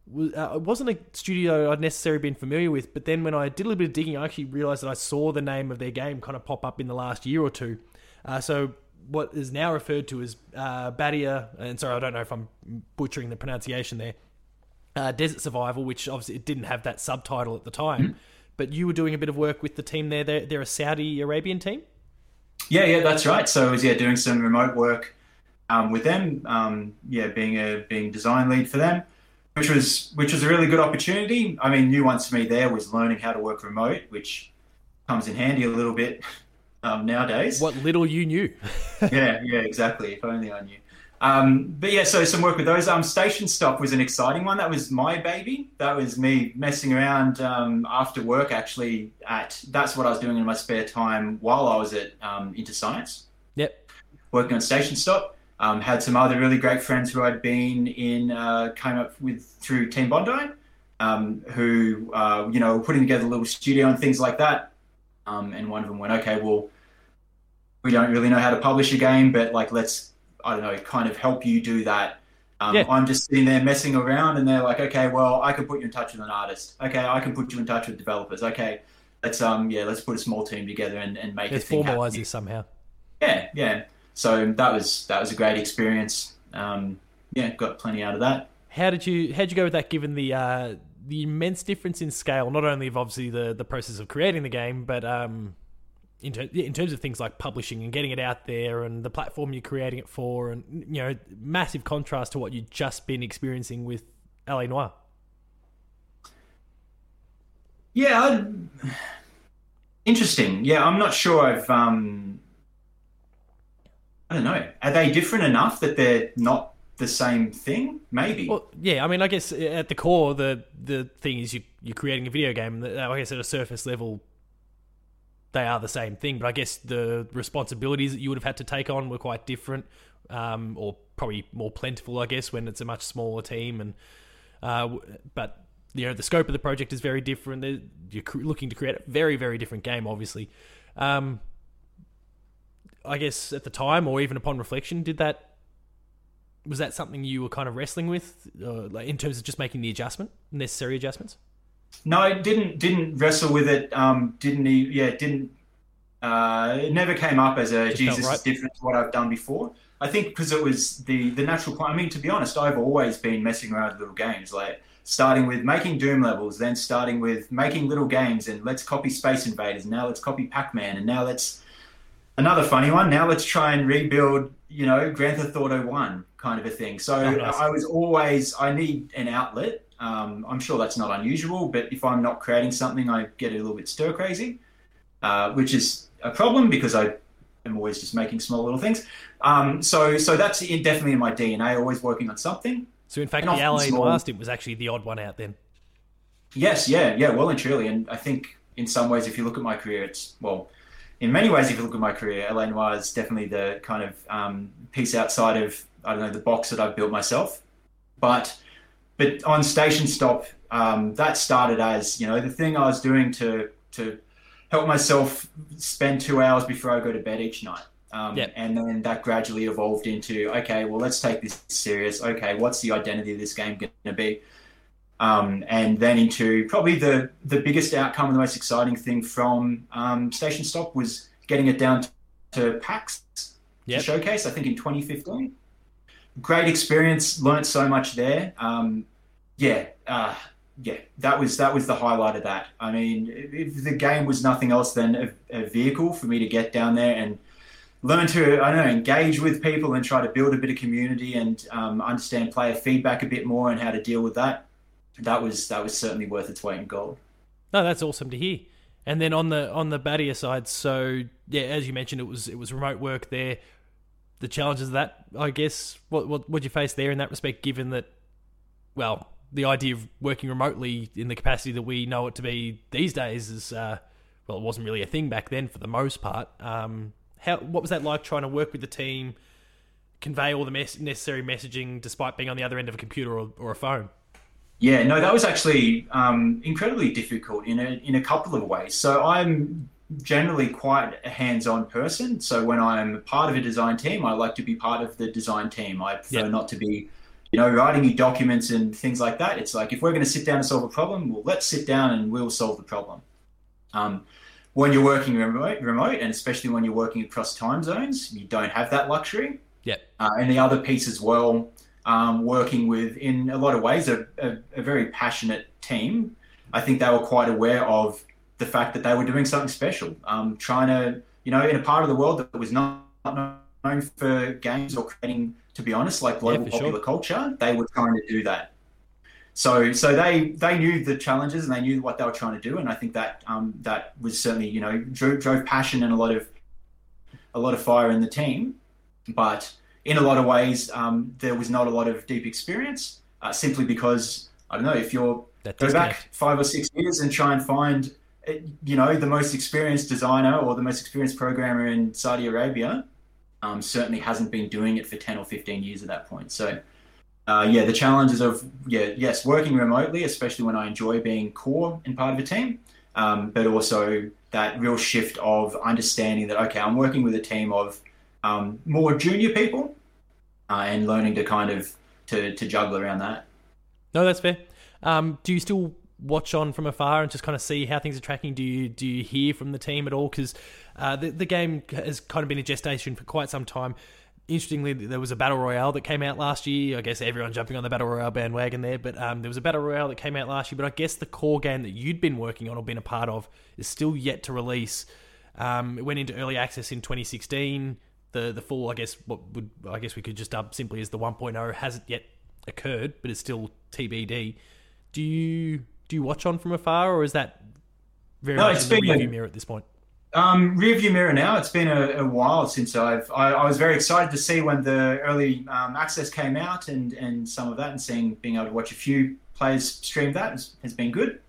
uh, it wasn't a studio I'd necessarily been familiar with. But then when I did a little bit of digging, I actually realized that I saw the name of their game kind of pop up in the last year or two. Uh, so what is now referred to as uh, Badiya, and sorry, I don't know if I'm butchering the pronunciation there. Uh, Desert Survival, which obviously it didn't have that subtitle at the time, mm-hmm. but you were doing a bit of work with the team there. They're, they're, a Saudi Arabian team. Yeah, yeah, that's right. So I was yeah doing some remote work um, with them. Um, yeah, being a being design lead for them, which was which was a really good opportunity. I mean, new ones for me there was learning how to work remote, which comes in handy a little bit um, nowadays. What little you knew. [laughs] yeah, yeah, exactly. If only I knew. Um, but yeah, so some work with those. Um, Station Stop was an exciting one. That was my baby. That was me messing around um, after work. Actually, at that's what I was doing in my spare time while I was at um, Interscience. Yep. Working on Station Stop. Um, had some other really great friends who I'd been in, uh, came up with through Team Bondi, um, who uh, you know were putting together a little studio and things like that. Um, and one of them went, okay, well, we don't really know how to publish a game, but like, let's, I don't know, kind of help you do that. Um, yeah. I'm just sitting there messing around, and they're like, okay, well, I can put you in touch with an artist. Okay, I can put you in touch with developers. Okay, let's um, yeah, let's put a small team together and, and make let's thing formalize this somehow. Yeah, yeah. So that was that was a great experience. Um, yeah, got plenty out of that. How did you how did you go with that? Given the uh, the immense difference in scale, not only of obviously the the process of creating the game, but um, in, ter- in terms of things like publishing and getting it out there and the platform you're creating it for, and you know, massive contrast to what you've just been experiencing with LA Noire. Yeah, I'd... interesting. Yeah, I'm not sure I've. Um, I don't know. Are they different enough that they're not the same thing? Maybe. Well, yeah. I mean, I guess at the core, the the thing is you you're creating a video game. Like I guess at a surface level, they are the same thing. But I guess the responsibilities that you would have had to take on were quite different, um, or probably more plentiful. I guess when it's a much smaller team, and uh, but you know the scope of the project is very different. You're looking to create a very very different game, obviously. Um, I guess at the time, or even upon reflection, did that was that something you were kind of wrestling with, uh, like in terms of just making the adjustment, necessary adjustments? No, I didn't didn't wrestle with it. Um, didn't he? yeah, didn't. Uh, it never came up as a just Jesus right. is different to what I've done before. I think because it was the the natural. I mean, to be honest, I've always been messing around with little games, like starting with making Doom levels, then starting with making little games, and let's copy Space Invaders. Now let's copy Pac Man, and now let's another funny one. Now let's try and rebuild, you know, Grand Theft Auto One kind of a thing. So oh, nice. I was always I need an outlet. Um, I'm sure that's not unusual, but if I'm not creating something, I get a little bit stir crazy, uh, which is a problem because I am always just making small little things. Um, so so that's in, definitely in my DNA. Always working on something. So in fact, the LA small... it was actually the odd one out then. Yes, yeah, yeah, well and truly, and I think in some ways, if you look at my career, it's well in many ways, if you look at my career, LA Noire is definitely the kind of um, piece outside of I don't know the box that I've built myself. But but on Station Stop, um, that started as you know the thing I was doing to to help myself spend two hours before I go to bed each night. Um, yep. And then that gradually evolved into okay, well, let's take this serious. Okay, what's the identity of this game going to be? Um, and then into probably the the biggest outcome and the most exciting thing from um, Station Stop was getting it down to PAX yep. to showcase. I think in 2015. Great experience. Learned so much there. Um, yeah, uh, yeah, that was that was the highlight of that. I mean, if the game was nothing else than a, a vehicle for me to get down there and learn to I don't know engage with people and try to build a bit of community and um, understand player feedback a bit more and how to deal with that that was that was certainly worth its weight in gold. No, that's awesome to hear. And then on the on the Badiya side, so yeah, as you mentioned, it was it was remote work there. The challenges of that, I guess, what what would you face there in that respect? Given that, well, the idea of working remotely in the capacity that we know it to be these days is, uh, well, it wasn't really a thing back then for the most part. Um, how what was that like trying to work with the team, convey all the mes- necessary messaging despite being on the other end of a computer or, or a phone? Yeah, no, that was actually um, incredibly difficult in a in a couple of ways. So I'm generally quite a hands-on person. So when I'm part of a design team, I like to be part of the design team. I prefer yep. not to be, you know, writing you documents and things like that. It's like if we're going to sit down and solve a problem, well, let's sit down and we'll solve the problem. Um, when you're working remote, remote, and especially when you're working across time zones, you don't have that luxury. Yeah. Uh, and the other piece as well, um, working with, in a lot of ways, a, a, a, very passionate team. I think they were quite aware of the fact that they were doing something special, um, trying to, you know, in a part of the world that was not known for games or creating, to be honest, like global yeah, popular sure. culture, they were trying to do that. So, so they they knew the challenges and they knew what they were trying to do, and I think that um, that was certainly you know drove, drove passion and a lot of a lot of fire in the team. But in a lot of ways, um, there was not a lot of deep experience, uh, simply because I don't know if you're go back five or six years and try and find eh, you know the most experienced designer or the most experienced programmer in Saudi Arabia um, certainly hasn't been doing it for 10 or 15 years at that point. So uh, yeah, the challenges of yeah, yes, working remotely, especially when I enjoy being core and part of a team, um, but also that real shift of understanding that okay, I'm working with a team of um, more junior people, uh, and learning to kind of to to juggle around that. No, that's fair. Um, do you still watch on from afar and just kind of see how things are tracking? Do you do you hear from the team at all? Because uh, the the game has kind of been a gestation for quite some time interestingly, there was a battle royale that came out last year. I guess everyone jumping on the battle royale bandwagon there, but um, there was a battle royale that came out last year. But I guess the core game that you'd been working on or been a part of is still yet to release. Um, it went into early access in 2016. The the full, I guess, what would I guess we could just dub simply as the 1.0 hasn't yet occurred, but it's still TBD. Do you do you watch on from afar, or is that very no, much in the rearview mirror at this point? Um, rearview mirror now. It's been a, a while since I've. I, I, was very excited to see when the early um, access came out and and some of that, and seeing being able to watch a few players stream that has, has been good.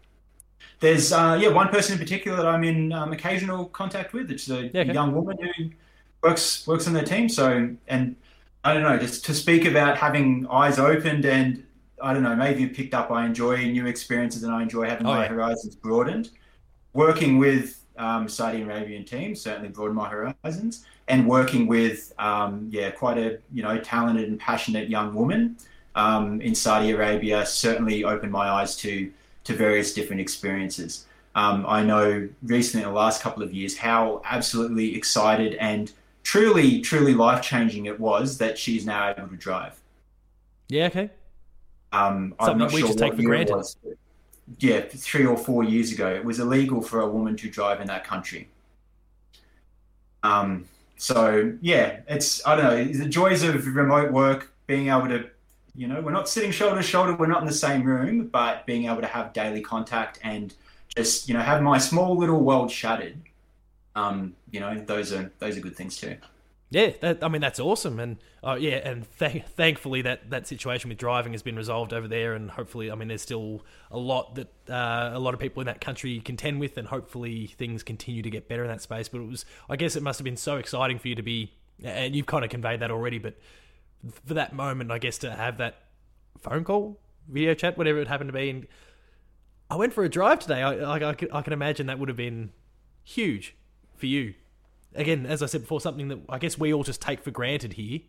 There's uh, yeah one person in particular that I'm in um, occasional contact with. It's a yeah, okay. young woman who works works on their team. So and I don't know, just to speak about having eyes opened and I don't know, maybe you picked up. I enjoy new experiences and I enjoy having oh, my yeah. horizons broadened. Working with um, Saudi Arabian team certainly broadened my horizons. And working with, um, yeah, quite a you know talented and passionate young woman um, in Saudi Arabia certainly opened my eyes to to various different experiences. Um, I know recently in the last couple of years how absolutely excited and truly, truly life changing it was that she's now able to drive. Yeah. Okay. Um, Something I'm not we sure just take for granted. Was, yeah, three or four years ago, it was illegal for a woman to drive in that country. Um, so yeah, it's I don't know the joys of remote work, being able to, you know, we're not sitting shoulder to shoulder, we're not in the same room, but being able to have daily contact and just you know have my small little world shattered. Um, you know, those are those are good things too. Yeah, that, I mean that's awesome, and uh, yeah, and th- thankfully that, that situation with driving has been resolved over there, and hopefully, I mean, there's still a lot that uh, a lot of people in that country contend with, and hopefully things continue to get better in that space. But it was, I guess, it must have been so exciting for you to be, and you've kind of conveyed that already, but for that moment, I guess, to have that phone call, video chat, whatever it happened to be, and I went for a drive today. I, I, I, can, I can imagine that would have been huge for you again, as I said before, something that I guess we all just take for granted here.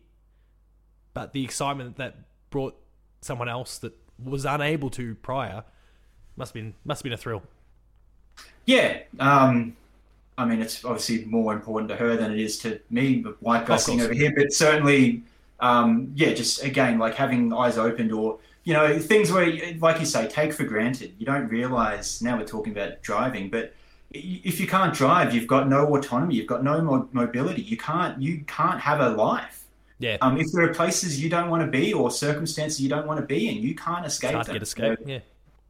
But the excitement that brought someone else that was unable to prior must have been must have been a thrill. Yeah, um, I mean, it's obviously more important to her than it is to me, white guy over here. But certainly, um, yeah, just again, like having eyes opened or you know things where, like you say, take for granted. You don't realize now we're talking about driving, but if you can't drive, you've got no autonomy, you've got no mobility. You can't you can't have a life. Yeah. Um, if there are places you don't want to be or circumstances you don't want to be in, you can't escape. Can't them. get escape. So, yeah.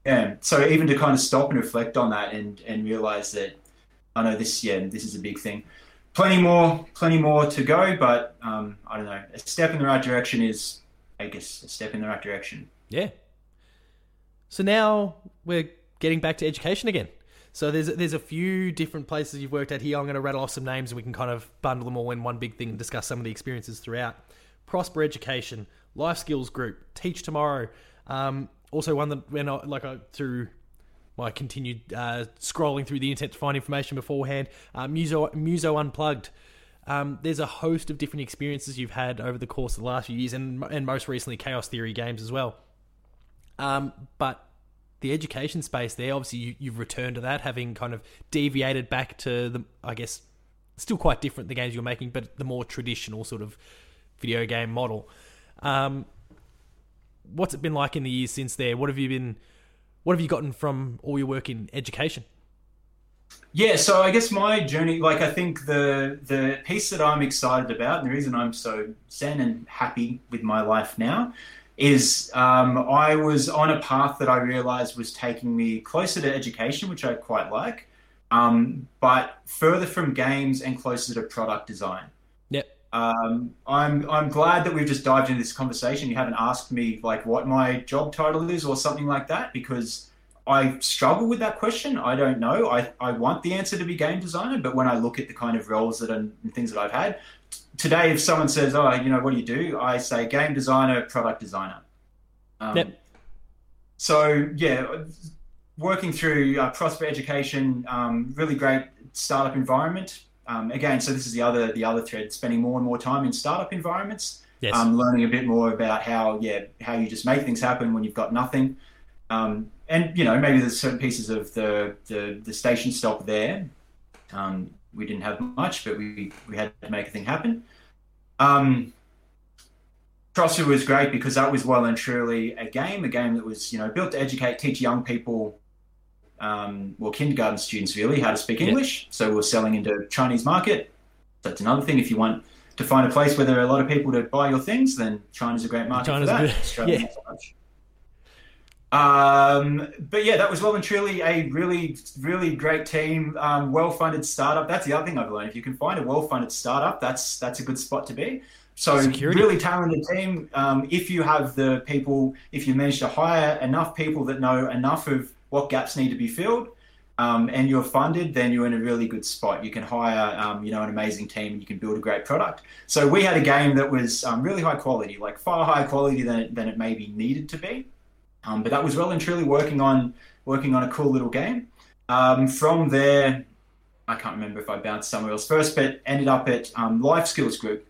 Yeah. So even to kind of stop and reflect on that and and realize that I know this yeah this is a big thing. Plenty more, plenty more to go, but um, I don't know. A step in the right direction is, I guess, a step in the right direction. Yeah. So now we're getting back to education again. So there's there's a few different places you've worked at here. I'm going to rattle off some names and we can kind of bundle them all in one big thing and discuss some of the experiences throughout. Prosper Education, Life Skills Group, Teach Tomorrow. Um, also one that when I, like I, through my continued uh, scrolling through the internet to find information beforehand, uh, Muso Muso Unplugged. Um, there's a host of different experiences you've had over the course of the last few years, and and most recently Chaos Theory games as well. Um, but the education space there. Obviously, you, you've returned to that, having kind of deviated back to the, I guess, still quite different the games you're making, but the more traditional sort of video game model. Um, what's it been like in the years since there? What have you been? What have you gotten from all your work in education? Yeah, so I guess my journey, like I think the the piece that I'm excited about, and the reason I'm so zen and happy with my life now, is um, I was on a path that I realized was taking me closer to education, which I quite like, um, but further from games and closer to product design. Yep. Um, I'm I'm glad that we've just dived into this conversation. You haven't asked me like what my job title is or something like that because I struggle with that question. I don't know. I, I want the answer to be game designer, but when I look at the kind of roles that and things that I've had, today if someone says, "Oh, you know, what do you do?" I say game designer, product designer. Um, yep. So yeah, working through uh, Prosper Education, um, really great startup environment. Um, again, so this is the other the other thread, spending more and more time in startup environments, Yes. um, learning a bit more about how yeah how you just make things happen when you've got nothing. Um, and you know maybe there's certain pieces of the the, the Station Stop there. We didn't have much, but we we had to make a thing happen. Um, was great because that was well and truly a game, a game that was you know built to educate, teach young people, um, well kindergarten students really how to speak Yeah. English. So we we're selling into Chinese market. That's another thing. If you want to find a place where there are a lot of people to buy your things, then China's a great market China's for that. good. [laughs] Yeah. Not so much. Um, but yeah, that was well and truly a really, really great team, um, well-funded startup. That's the other thing I've learned. If you can find a well-funded startup, that's that's a good spot to be. So Security. really talented team. Um, if you have the people, if you manage to hire enough people that know enough of what gaps need to be filled, um, and you're funded, then you're in a really good spot. You can hire, um, you know, an amazing team, and you can build a great product. So we had a game that was um, really high quality, like far higher quality than it, than it maybe needed to be. Um, but that was well and truly working on working on a cool little game. Um, from there, I can't remember if I bounced somewhere else first, but ended up at um, Life Skills Group,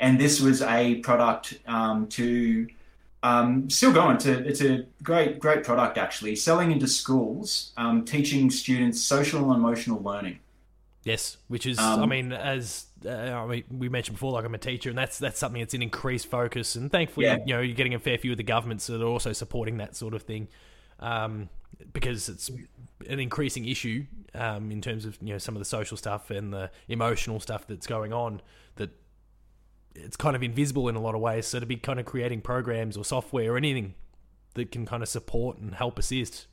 and this was a product um, to um, still going. A, it's a great great product actually, selling into schools, um, teaching students social and emotional learning. Yes, which is, Um, I mean, as uh, I mean, we mentioned before, like I'm a teacher, and that's that's something that's in increased focus, and thankfully, Yeah. you know, you're getting a fair few of the governments that are also supporting that sort of thing, um, because it's an increasing issue um, in terms of you know some of the social stuff and the emotional stuff that's going on that it's kind of invisible in a lot of ways. So to be kind of creating programs or software or anything that can kind of support and help assist,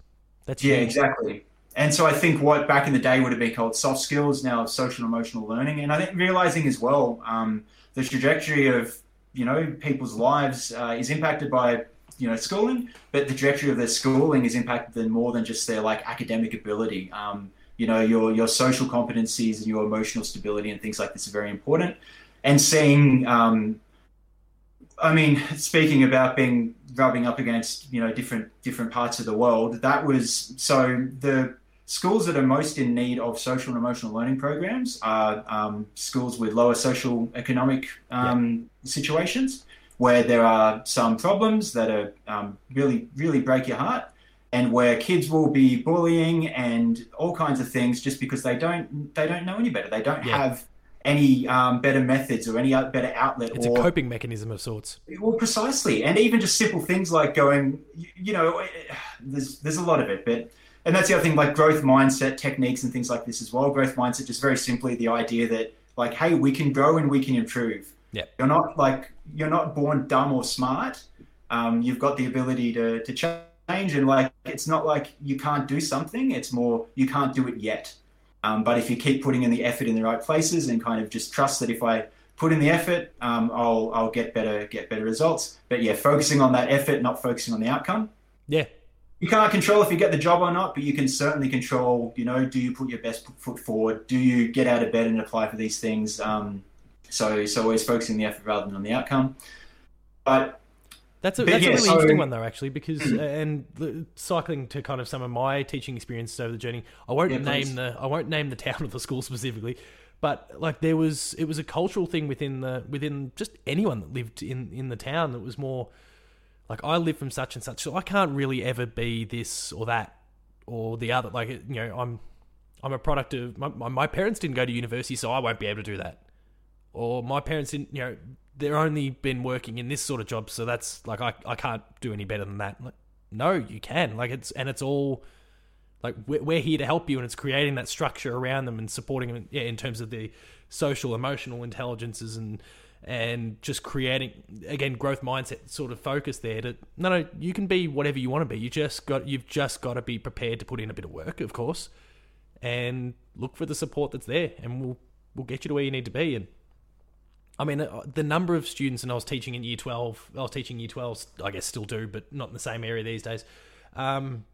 that's Yeah, huge. exactly. And so I think what back in the day would have been called soft skills now social and emotional learning. And I think realizing as well um, the trajectory of you know people's lives uh, is impacted by you know schooling, but the trajectory of their schooling is impacted more than just their like academic ability. Um, you know your your social competencies and your emotional stability and things like this are very important. And seeing um, I mean, speaking about being rubbing up against you know different different parts of the world, that was so the schools that are most in need of social and emotional learning programs are um, schools with lower social economic um, situations where there are some problems that are um, really really break your heart and where kids will be bullying and all kinds of things just because they don't they don't know any better they don't Yeah. have any um, better methods or any better outlet It's or a coping mechanism of sorts. well, precisely, and even just simple things like going, you, you know, there's there's a lot of it, but and that's the other thing, like growth mindset techniques and things like this as well. Growth mindset, just very simply the idea that like, hey, we can grow and we can improve. Yeah. you're not like you're not born dumb or smart. Um, you've got the ability to to change, and like it's not like you can't do something. It's more you can't do it yet. Um, but if you keep putting in the effort in the right places and kind of just trust that if I put in the effort, um, I'll I'll get better get better results. But yeah, focusing on that effort, not focusing on the outcome. Yeah, You can't control if you get the job or not, but you can certainly control. You know, do you put your best foot forward? Do you get out of bed and apply for these things? Um, so so always focusing the effort rather than on the outcome. But That's a, But that's yeah, a really so- interesting one though, actually, because uh, and cycling to kind of some of my teaching experiences over the journey. I won't Yeah, please. name the I won't name the town or the school specifically, but like there was it was a cultural thing within the within just anyone that lived in in the town that was more like I live from such and such, so I can't really ever be this or that or the other. Like you know, I'm I'm a product of my, my parents didn't go to university, so I won't be able to do that. Or my parents didn't, you know, they're only been working in this sort of job, so that's like I, I can't do any better than that. Like, no, you can. Like it's and it's all like we're, we're here to help you, and it's creating that structure around them and supporting them. Yeah, in terms of the social, emotional intelligences and and just creating again growth mindset sort of focus there. To no, no, you can be whatever you want to be. You just got you've just got to be prepared to put in a bit of work, of course, and look for the support that's there, and we'll we'll get you to where you need to be. And I mean, uh, the number of students, and I was teaching in year 12, I was teaching year 12, I guess still do, but not in the same area these days. Um,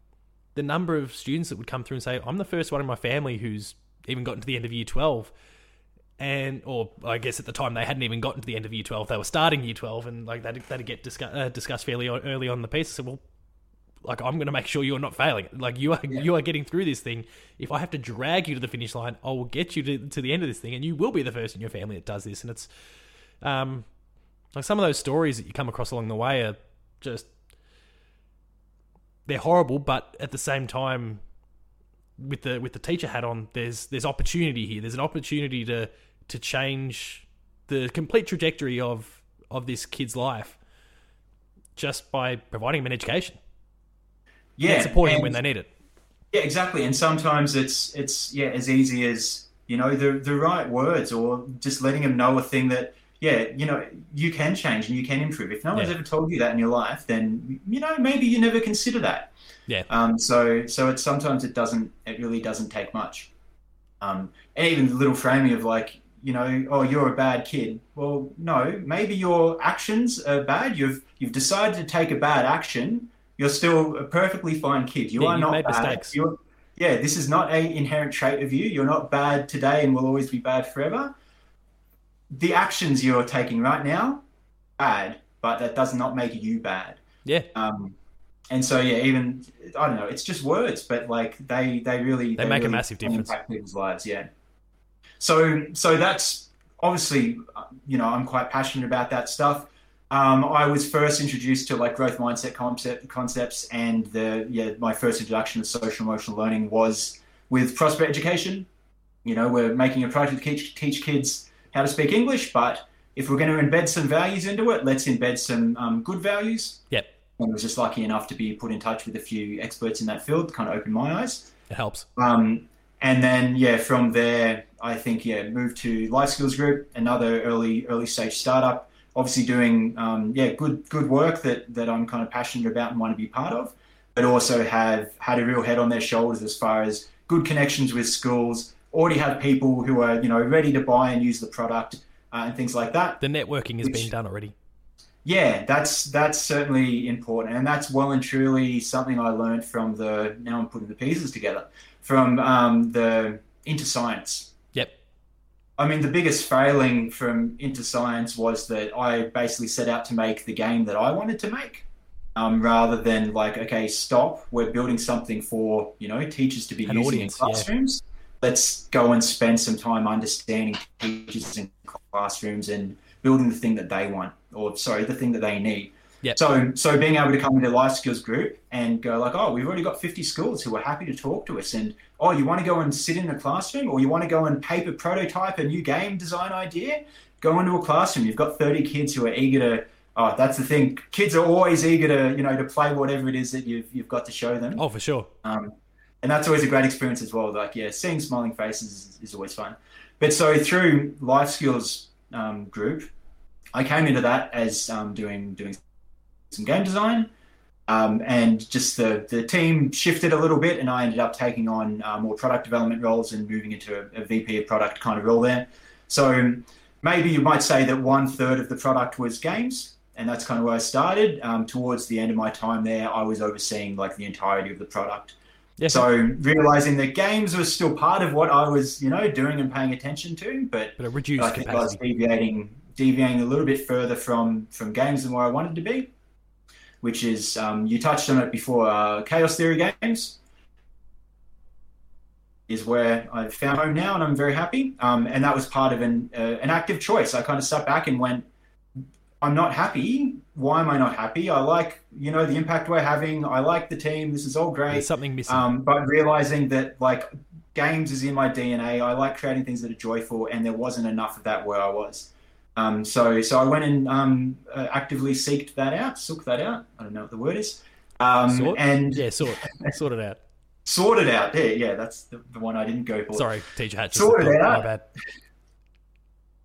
the number of students that would come through and say, I'm the first one in my family who's even gotten to the end of year 12. And, or I guess at the time they hadn't even gotten to the end of year 12, they were starting year 12, and like that'd, that'd get discuss, uh, discussed fairly early on the piece. I said, well, like I'm going to make sure you're not failing. Like you are, yeah. you are getting through this thing. If I have to drag you to the finish line, I will get you to, to the end of this thing, and you will be the first in your family that does this. And it's, um, like some of those stories that you come across along the way are just they're horrible, but at the same time, with the with the teacher hat on, there's there's opportunity here. There's an opportunity to to change the complete trajectory of of this kid's life just by providing them an education. Yeah, and supporting and, them when they need it. Yeah, exactly. And sometimes it's it's yeah as easy as you know the the right words or just letting them know a thing that yeah, you know, you can change and you can improve. If no one's ever told you that in your life, then you know maybe you never consider that. Yeah. Um. So so it's sometimes it doesn't it really doesn't take much. Um. And even the little framing of like you know oh you're a bad kid. Well no maybe your actions are bad. You've you've decided to take a bad action. You're still a perfectly fine kid. You yeah, are not bad. Yeah, this is not a inherent trait of you. You're not bad today and will always be bad forever the actions you're taking right now, bad, but that does not make you bad. Yeah. Um, and so yeah, even I don't know, it's just words, but like they they really they, they make really a massive difference. Impact people's lives, yeah. So so that's obviously you know I'm quite passionate about that stuff. Um, I was first introduced to like growth mindset concept concepts, and the yeah my first introduction to social emotional learning was with Prosper Education. You know, we're making a project to teach, teach kids how to speak English, but if we're going to embed some values into it, let's embed some um, good values. Yep. And I was just lucky enough to be put in touch with a few experts in that field, kind of opened my eyes. It helps. Um, and then yeah, from there, I think yeah, moved to Life Skills Group, another early early stage startup. Obviously doing um, yeah good good work that that I'm kind of passionate about and want to be part of, but also have had a real head on their shoulders as far as good connections with schools, already have people who are you know ready to buy and use the product uh, and things like that. The networking has which, been done already. Yeah, that's that's certainly important, and that's well and truly something I learned from the. Now I'm putting the pieces together from um, the Interscience. Yep. I mean, the biggest failing from Interscience was that I basically set out to make the game that I wanted to make. Um, rather than like, okay, stop. We're building something for you know teachers to be An using audience, in classrooms. Yeah let's go and spend some time understanding teachers in classrooms and building the thing that they want, or sorry, the thing that they need. Yep. So, so being able to come into life skills group and go like, oh, we've already got 50 schools who are happy to talk to us, and oh, you want to go and sit in a classroom, or you want to go and paper prototype a new game design idea, go into a classroom. You've got 30 kids who are eager to. Oh, that's the thing. Kids are always eager to, you know, to play whatever it is that you've you've got to show them. Oh, for sure. Um, and that's always a great experience as well. Like, yeah, seeing smiling faces is, is always fun. But so through Life Skills um, Group, I came into that as um, doing doing some game design, um, and just the the team shifted a little bit, and I ended up taking on uh, more product development roles and moving into a, a VP of product kind of role there. So maybe you might say that one third of the product was games, and that's kind of where I started. Um, towards the end of my time there, I was overseeing like the entirety of the product. Yes. So realizing that games was still part of what I was, you know, doing and paying attention to, but, but it reduced I think I was deviating, deviating a little bit further from from games than where I wanted to be, which is um, you touched on it before. Uh, Chaos Theory games is where I've found home now, and I'm very happy. Um, and that was part of an uh, an active choice. I kind of sat back and went, I'm not happy. Why am I not happy? I like, you know, the impact we're having. I like the team. This is all great. There's something missing. Um, but realizing that like games is in my DNA. I like creating things that are joyful, and there wasn't enough of that where I was. Um, so so I went and um, uh, actively seeked that out, sook that out. I don't know what the word is. Um, Sort? and yeah, sort [laughs] sort it out. sorted out. Yeah, yeah, that's the, the one I didn't go for. Sorry, teacher Hatch. Sort it out. My bad. [laughs]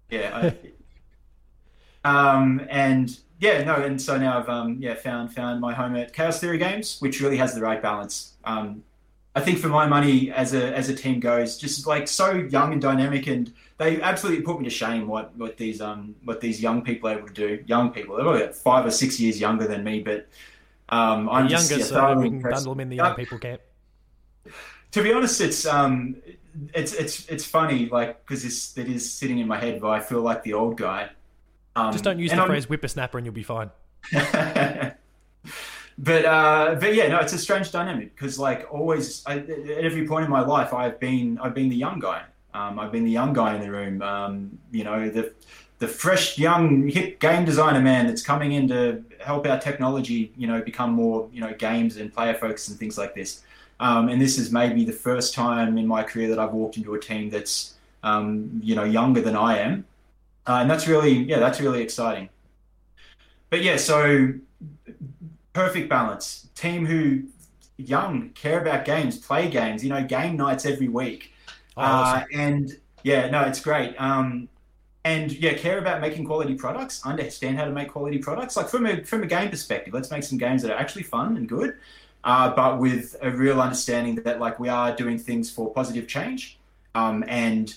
Yeah. I, um, and yeah, no, and so now I've um, yeah found found my home at Chaos Theory Games, which really has the right balance. Um, I think for my money as a as a team goes, just like so young and dynamic, and they absolutely put me to shame what what these um what these young people are able to do. Young people, they're probably five or six years younger than me, but um, I'm Younger, just yeah, so we can bundle them in the young people camp. to be honest, it's um, it's it's it's funny, like because it's it is sitting in my head, but I feel like the old guy. Um, Just don't use the I'm- phrase whippersnapper and you'll be fine. [laughs] but uh, but yeah, no, it's a strange dynamic because like always, I, at every point in my life, I've been I've been the young guy. Um, I've been the young guy in the room. Um, you know, the the fresh, young, hip game designer man that's coming in to help our technology, you know, become more, you know, games and player focused and things like this. Um, and this is maybe the first time in my career that I've walked into a team that's, um, you know, younger than I am, uh, and that's really, yeah, that's really exciting. But yeah, so perfect balance. Team who young care about games, play games. You know, game nights every week. Oh, awesome. Uh, and yeah, no, it's great. Um, and yeah, care about making quality products, understand how to make quality products. Like from a from a game perspective, let's make some games that are actually fun and good, uh, but with a real understanding that like we are doing things for positive change. Um, and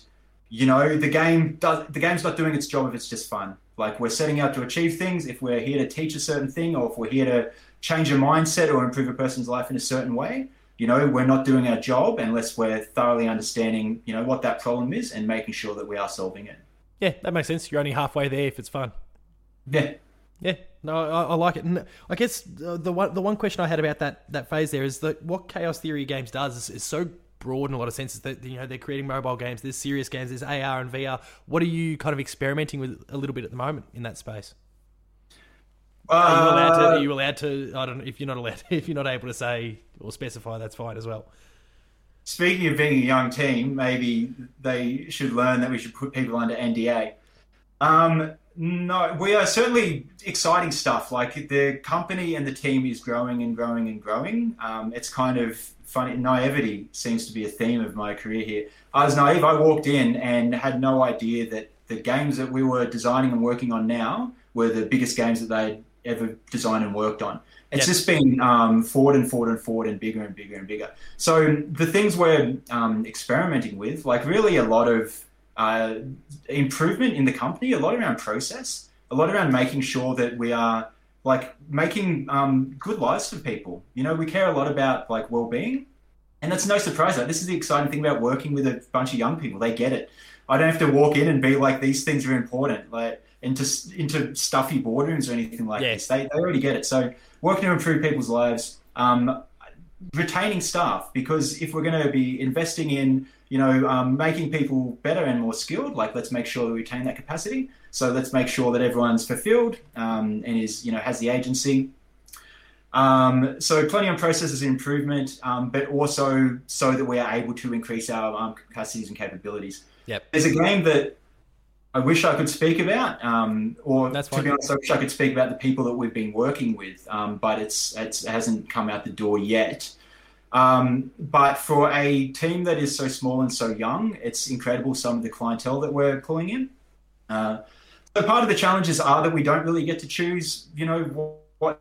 you know, the game does the game's not doing its job if it's just fun. Like we're setting out to achieve things. If we're here to teach a certain thing, or if we're here to change a mindset or improve a person's life in a certain way, you know, we're not doing our job unless we're thoroughly understanding, you know, what that problem is and making sure that we are solving it. Yeah, that makes sense. You're only halfway there if it's fun. Yeah. Yeah, no, I, I like it. And I guess the one the one question I had about that that phase there is that what Chaos Theory Games does is, is so broad in a lot of senses that you know they're creating mobile games, there's serious games, there's AR and VR. What are you kind of experimenting with a little bit at the moment in that space? Are you allowed to? Uh, Are you allowed to? I don't know if you're not allowed. [laughs] If you're not able to say or specify, that's fine as well. Speaking of being a young team, maybe they should learn that we should put people under NDA. Um, no, we are certainly exciting stuff. Like the company and the team is growing and growing and growing. Um, it's kind of funny. Naivety seems to be a theme of my career here. I was naive. I walked in and had no idea that the games that we were designing and working on now were the biggest games that they'd ever designed and worked on. It's Yep. just been um, forward and forward and forward and bigger and bigger and bigger. So the things we're um, experimenting with, like really a lot of uh, improvement in the company, a lot around process, a lot around making sure that we are like making um, good lives for people. You know, we care a lot about like well-being, and that's no surprise. Like, this is the exciting thing about working with a bunch of young people. They get it. I don't have to walk in and be like, these things are important, like into into stuffy boardrooms or anything like Yeah. this. They, they already get it. So working to improve people's lives, um, retaining staff, because if we're going to be investing in, you know, um, making people better and more skilled, like let's make sure we retain that capacity. So let's make sure that everyone's fulfilled um, and is, you know, has the agency. Um, so plenty on processes and improvement, um, but also so that we are able to increase our um, capacities and capabilities. Yep. There's a game that I wish I could speak about, um, or That's to be honest, I wish I could speak about the people that we've been working with, um, but it's, it's it hasn't come out the door yet. Um, but for a team that is so small and so young, it's incredible some of the clientele that we're pulling in. Uh, part of the challenges are that we don't really get to choose, you know, what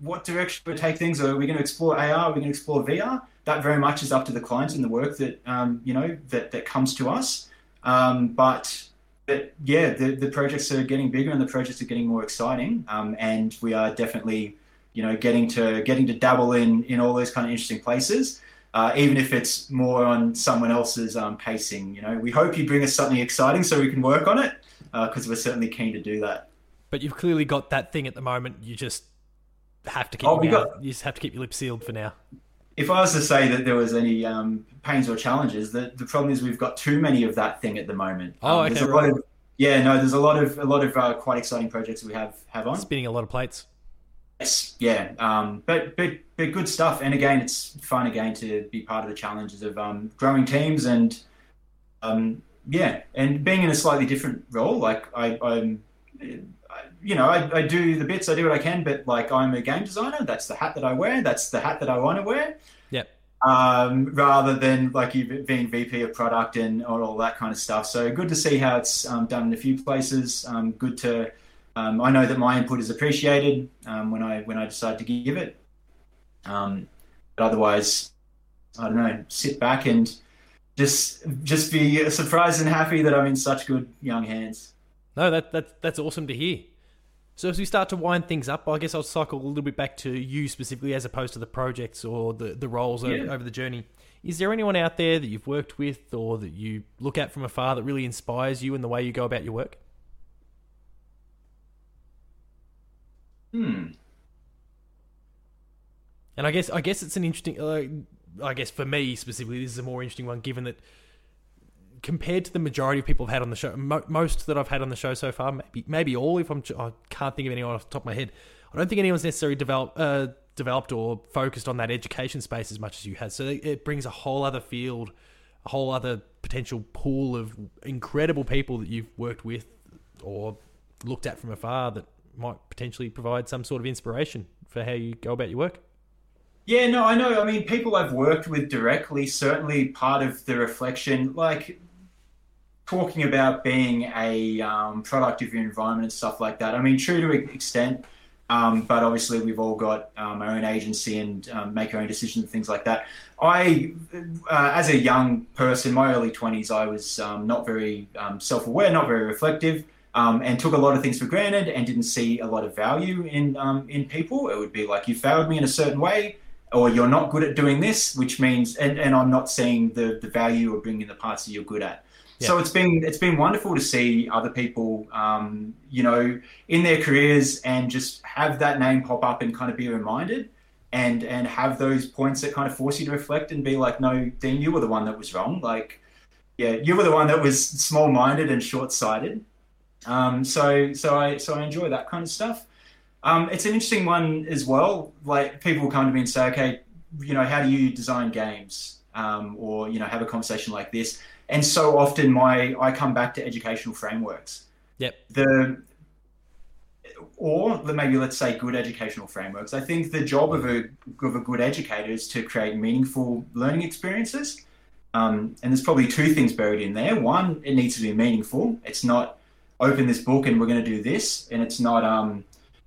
what, direction we take things. Are we going to explore AR? Are we going to explore VR? That very much is up to the client and the work that um, you know that that comes to us. Um, but but yeah, the, the projects are getting bigger and the projects are getting more exciting, um, and we are definitely, you know, getting to getting to dabble in in all those kind of interesting places, uh, even if it's more on someone else's um, pacing. You know, we hope you bring us something exciting so we can work on it, because we're certainly keen to do that. But you've clearly got that thing at the moment. You just have to keep. Oh, we your got- You just have to keep your lips sealed for now. If I was to say that there was any um, pains or challenges, the, the problem is we've got too many of that thing at the moment. Oh, Um, there's a lot of yeah, no, there's a lot of a lot of uh, quite exciting projects we have have on. Spinning a lot of plates. Yes, yeah, um, but but but good stuff. And again, it's fun again to be part of the challenges of um, growing teams and um, yeah, and being in a slightly different role. Like I, I'm, you know, I, I do the bits, I do what I can, but like I'm a game designer. That's the hat that I wear. That's the hat that I want to wear. Yep. Um, rather than like you being VP of product and all that kind of stuff. So good to see how it's um, done in a few places. Um, good to um, I know that my input is appreciated um, when I when I decide to give it. Um, but otherwise, I don't know. Sit back and just just be surprised and happy that I'm in such good young hands. No, that that that's awesome to hear. So as we start to wind things up, I guess I'll cycle a little bit back to you specifically, as opposed to the projects or the the roles yeah. over, over the journey. Is there anyone out there that you've worked with or that you look at from afar that really inspires you in the way you go about your work? Hmm. And I guess I guess it's an interesting. Uh, I guess for me specifically, this is a more interesting one, given that compared to the majority of people I've had on the show, mo- most that I've had on the show so far, maybe maybe all. If I'm, I can't think of anyone off the top of my head. I don't think anyone's necessarily developed uh, developed or focused on that education space as much as you have. So it brings a whole other field, a whole other potential pool of incredible people that you've worked with or looked at from afar that might potentially provide some sort of inspiration for how you go about your work. Yeah, no, I know. I mean, people I've worked with directly, certainly part of the reflection, like talking about being a um, product of your environment and stuff like that. I mean, true to an extent, um, but obviously we've all got um, our own agency and um, make our own decisions and things like that. I, uh, as a young person, my early 20s, I was um, not very um, self aware, not very reflective um, and took a lot of things for granted and didn't see a lot of value in um, in people. It would be like you failed me in a certain way, or you're not good at doing this, which means and, and I'm not seeing the the value of bringing the parts that you're good at. Yeah. So it's been it's been wonderful to see other people, um, you know, in their careers and just have that name pop up and kind of be reminded. And, and have those points that kind of force you to reflect and be like, no, Dean, you were the one that was wrong. Like, yeah, you were the one that was small-minded and short-sighted. Um, so so I so I enjoy that kind of stuff. Um, it's an interesting one as well. Like people come to me and say, okay, you know, how do you design games? Um, or you know, have a conversation like this. And so often, my I come back to educational frameworks. Yep. The or maybe let's say good educational frameworks. I think the job of a of a good educator is to create meaningful learning experiences. Um, and there's probably two things buried in there. One, it needs to be meaningful. It's not open this book and we're going to do this. And it's not, um,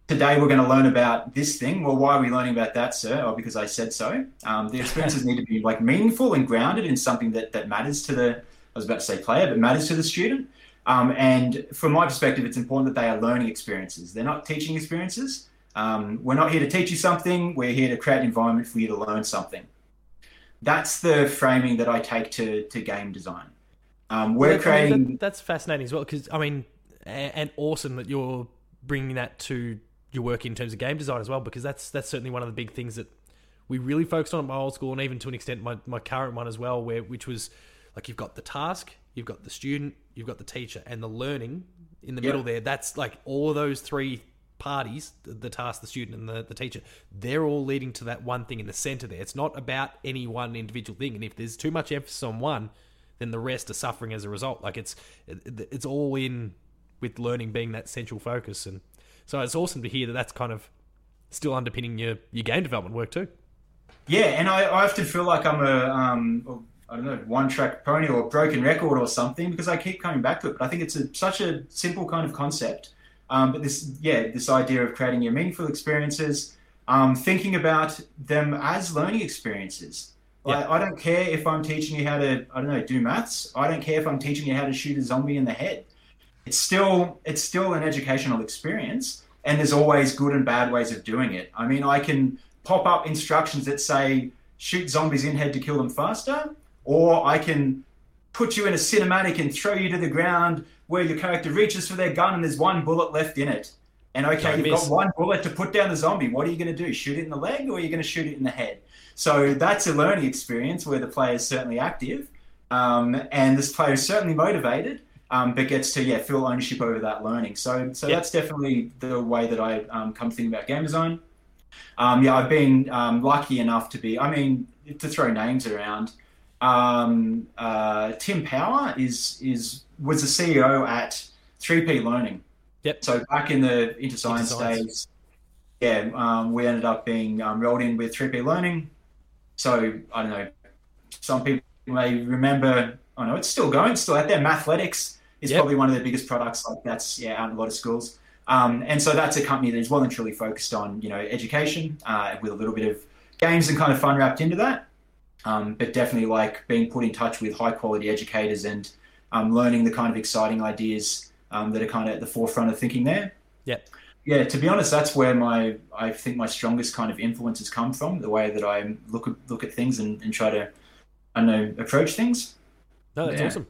today we're going to learn about this thing. Well, why are we learning about that, sir? Oh, because I said so. Um, the experiences need to be like meaningful and grounded in something that, that matters to the, I was about to say player, but matters to the student. Um, and from my perspective, it's important that they are learning experiences. They're not teaching experiences. Um, we're not here to teach you something. We're here to create an environment for you to learn something. That's the framing that I take to, to game design. Um, we're yeah, creating. That, that's fascinating as well because I mean, and awesome that you're bringing that to your work in terms of game design as well, because that's that's certainly one of the big things that we really focused on at my old school, and even to an extent my, my current one as well, where which was like you've got the task, you've got the student, you've got the teacher, and the learning in the yep. middle there. That's like all of those three parties the, the task the student and the, the teacher they're all leading to that one thing in the center there it's not about any one individual thing and if there's too much emphasis on one then the rest are suffering as a result like it's it's all in with learning being that central focus. And so it's awesome to hear that that's kind of still underpinning your, your game development work too. Yeah, and I, I often feel like I'm a um, I don't know one track pony or a broken record or something because I keep coming back to it. But I think it's a, such a simple kind of concept. Um, but this yeah this idea of creating your meaningful experiences, um, thinking about them as learning experiences. Like, yeah. I don't care if I'm teaching you how to I don't know do maths. I don't care if I'm teaching you how to shoot a zombie in the head it's still it's still an educational experience and there's always good and bad ways of doing it. I mean i can pop up instructions that say shoot zombies in head to kill them faster or i can put you in a cinematic and throw you to the ground where your character reaches for their gun and there's one bullet left in it. And okay Don't you've miss. got one bullet to put down the zombie. What are you going to do? Shoot it in the leg or are you going to shoot it in the head? So that's a learning experience where the player is certainly active um, and this player is certainly motivated um, but gets to yeah feel ownership over that learning. So so Yep. that's definitely the way that I um, come to think about game design. Um, yeah, I've been um, lucky enough to be. I mean, to throw names around. Um, uh, Tim Power is is was the CEO at 3P Learning. Yep. So back in the Interscience days, yeah, um, we ended up being um, rolled in with 3P Learning. So I don't know. Some people may remember. I know it's still going, still out there. Mathletics is Yep. probably one of the biggest products like that's yeah out in a lot of schools. Um, and so that's a company that is well and truly focused on you know education uh, with a little bit of games and kind of fun wrapped into that. Um, but definitely like being put in touch with high quality educators and um, learning the kind of exciting ideas um, that are kind of at the forefront of thinking there. Yep. Yeah, to be honest, that's where my I think my strongest kind of influences come from. The way that I look at look at things and, and try to I don't know approach things. No, that's Yeah. awesome.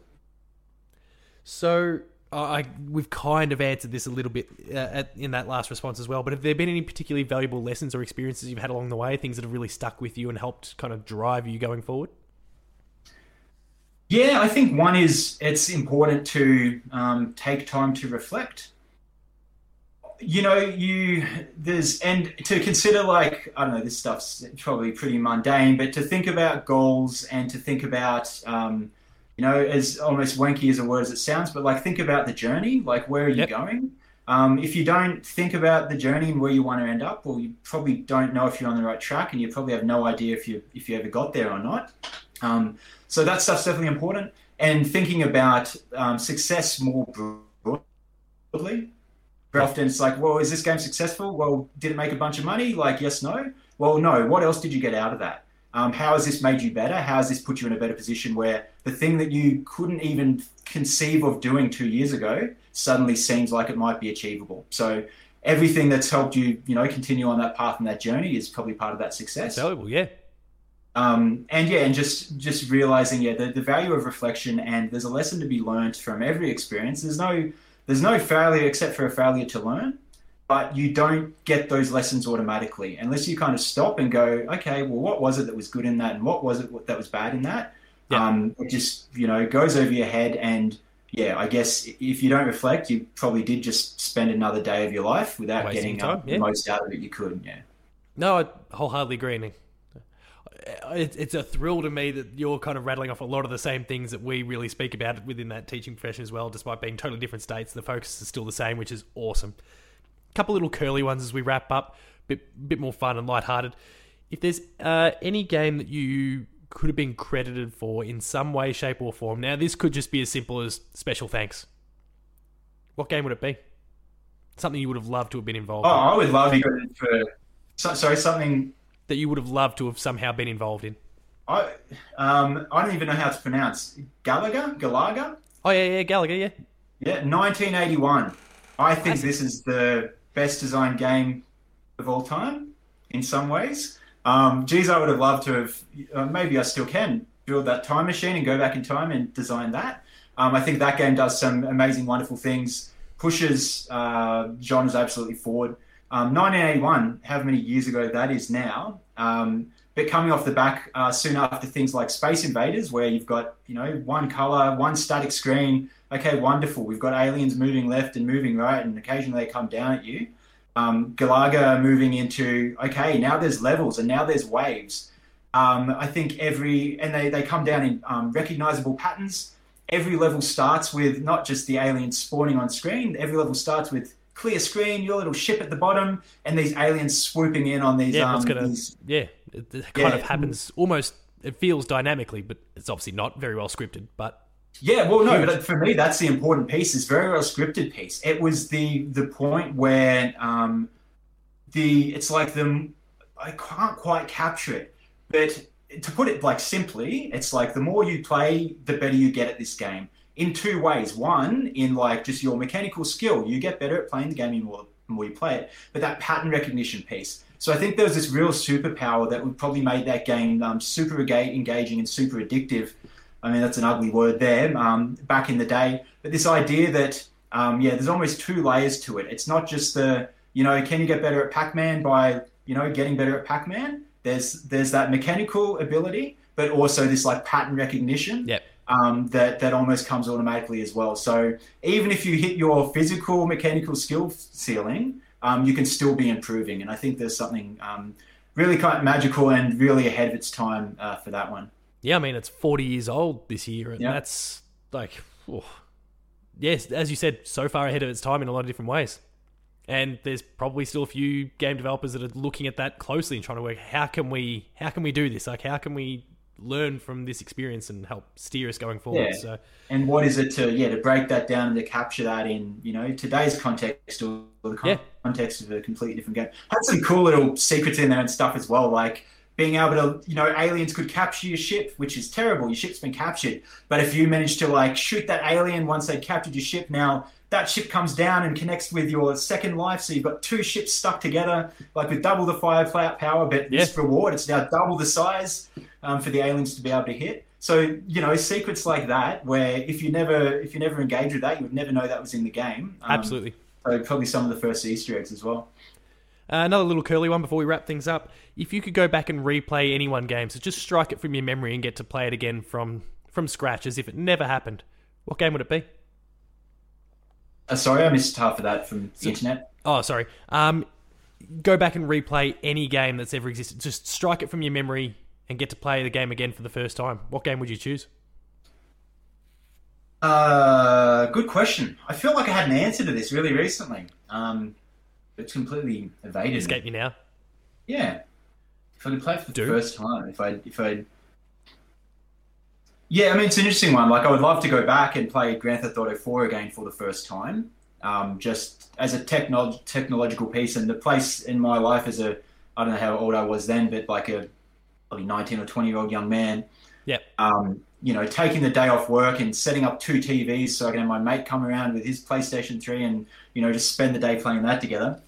So I we've kind of answered this a little bit uh, at, in that last response as well. But have there been any particularly valuable lessons or experiences you've had along the way, things that have really stuck with you and helped kind of drive you going forward? Yeah, I think one is it's important to um, take time to reflect. You know, you there's and to consider like I don't know, this stuff's probably pretty mundane, but to think about goals and to think about um, you know, as almost wanky as a word as it sounds, but like think about the journey, like where are you Yep. going? Um, if you don't think about the journey and where you want to end up, well, you probably don't know if you're on the right track, and you probably have no idea if you if you ever got there or not. Um, so that stuff's definitely important. And thinking about um, success more broadly. Very often it's like, well, is this game successful? Well, did it make a bunch of money? Like, yes, no. Well, no. What else did you get out of that? Um, how has this made you better? How has this put you in a better position where the thing that you couldn't even conceive of doing two years ago suddenly seems like it might be achievable? So everything that's helped you, you know, continue on that path and that journey is probably part of that success Valuable, yeah. um, and yeah, and just just realizing yeah the, the value of reflection and there's a lesson to be learned from every experience. There's no there's no failure except for a failure to learn, but you don't get those lessons automatically unless you kind of stop and go, okay, well, what was it that was good in that, and what was it that was bad in that? Yeah. Um, it just you know goes over your head, and yeah, I guess if you don't reflect, you probably did just spend another day of your life without Wasting getting uh, time, the most out of it you could. Yeah. No, I wholeheartedly agree. It's it's a thrill to me that you're kind of rattling off a lot of the same things that we really speak about within that teaching profession as well, despite being totally different states. The focus is still the same, which is awesome. A couple little curly ones as we wrap up, bit bit more fun and lighthearted. If there's uh, any game that you could have been credited for in some way, shape, or form, now this could just be as simple as special thanks. What game would it be? Something you would have loved to have been involved Oh, in. I would love you for so, sorry something That you would have loved to have somehow been involved in. I um, I don't even know how to pronounce Galaga. Galaga. Oh yeah, yeah, Galaga, yeah. Yeah, 1981. I think Classic. this is the best designed game of all time in some ways. Um, geez, I would have loved to have. Uh, maybe I still can build that time machine and go back in time and design that. Um, I think that game does some amazing, wonderful things. Pushes uh, genres absolutely forward. Um, 1981, how many years ago that is now? Um, but coming off the back uh, soon after things like Space Invaders, where you've got you know one color, one static screen. Okay, wonderful. We've got aliens moving left and moving right, and occasionally they come down at you. Um, Galaga moving into okay, now there's levels and now there's waves. Um, I think every and they, they come down in um, recognizable patterns. Every level starts with not just the aliens spawning on screen. Every level starts with clear screen, your little ship at the bottom, and these aliens swooping in on these. Yeah, um, gonna these yeah, it, it kind Yeah. of happens almost. It feels dynamically, but it's obviously not very well scripted. But Yeah, well, no, but for me, that's the important piece. It's very well scripted piece. It was the the point where um, the it's like the I can't quite capture it, but to put it like simply, it's like the more you play, the better you get at this game. In two ways. One, in like just your mechanical skill, you get better at playing the game the more, the more you play it. But that pattern recognition piece. So I think there was this real superpower that would probably made that game um, super engaging and super addictive. I mean, that's an ugly word there, um, back in the day. But this idea that, um, yeah, there's almost two layers to it. It's not just the, you know, can you get better at Pac Man by, you know, getting better at Pac Man? There's, there's that mechanical ability, but also this like pattern recognition. Yep. um, that that almost comes automatically as well. So even if you hit your physical mechanical skill ceiling, um, you can still be improving. And I think there's something um, really kind of magical and really ahead of its time uh, for that one. Yeah, I mean it's 40 years old this year, and that's like, oh, yes, as you said, so far ahead of its time in a lot of different ways. And there's probably still a few game developers that are looking at that closely and trying to work how can we how can we do this? Like how can we learn from this experience and help steer us going forward. Yeah. So, and what is it to yeah to break that down and to capture that in you know today's context or the yeah. context of a completely different game? Had some cool little secrets in there and stuff as well, like being able to you know aliens could capture your ship, which is terrible. Your ship's been captured, but if you manage to like shoot that alien once they captured your ship, now that ship comes down and connects with your second life. So you've got two ships stuck together, like with double the firepower, but yeah. this reward, it's now double the size um, for the aliens to be able to hit. So you know secrets like that, where if you never if you never engage with that, you would never know that was in the game. Um, Absolutely. So probably some of the first Easter eggs as well. Uh, another little curly one before we wrap things up. If you could go back and replay any one game, so just strike it from your memory and get to play it again from from scratch as if it never happened, what game would it be? Uh, sorry, I missed half of that from the so, internet. Oh, sorry. Um, go back and replay any game that's ever existed. Just strike it from your memory and get to play the game again for the first time, what game would you choose? Uh, good question. I feel like I had an answer to this really recently. Um, it's completely evaded. Escape me now. Yeah, if I could play it for the Do. first time, if I if I. Yeah, I mean it's an interesting one. Like I would love to go back and play Grand Theft Auto 4 again for the first time, um, just as a techno- technological piece. And the place in my life as a I don't know how old I was then, but like a probably 19 or 20 year old young man. Yeah. Um, you know, taking the day off work and setting up two TVs so I can have my mate come around with his PlayStation 3 and, you know, just spend the day playing that together.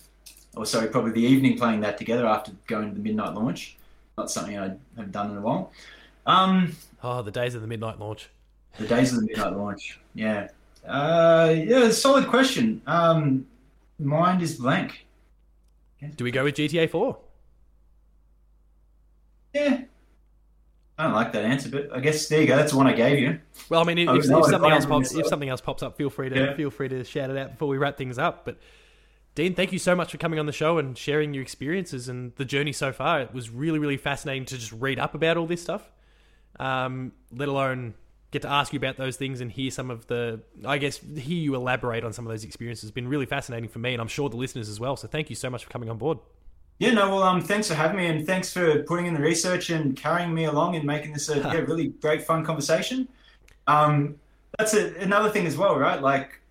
Or sorry, probably the evening playing that together after going to the midnight launch. Not something I have done in a while. Um, oh, the days of the midnight launch. The days of the midnight launch. Yeah. Uh, yeah, solid question. Um, mind is blank. Do we go with GTA 4? Yeah. I don't like that answer, but I guess there you go. That's the one I gave you. Well, I mean, if, if, if something else pops, if something else pops up, feel free to yeah. feel free to shout it out before we wrap things up. But Dean, thank you so much for coming on the show and sharing your experiences and the journey so far. It was really, really fascinating to just read up about all this stuff, um, let alone get to ask you about those things and hear some of the, I guess, hear you elaborate on some of those experiences. It's been really fascinating for me, and I'm sure the listeners as well. So thank you so much for coming on board. Yeah, no, well, um, thanks for having me, and thanks for putting in the research and carrying me along and making this a [laughs] yeah, really great, fun conversation. Um, that's a, another thing as well, right? Like,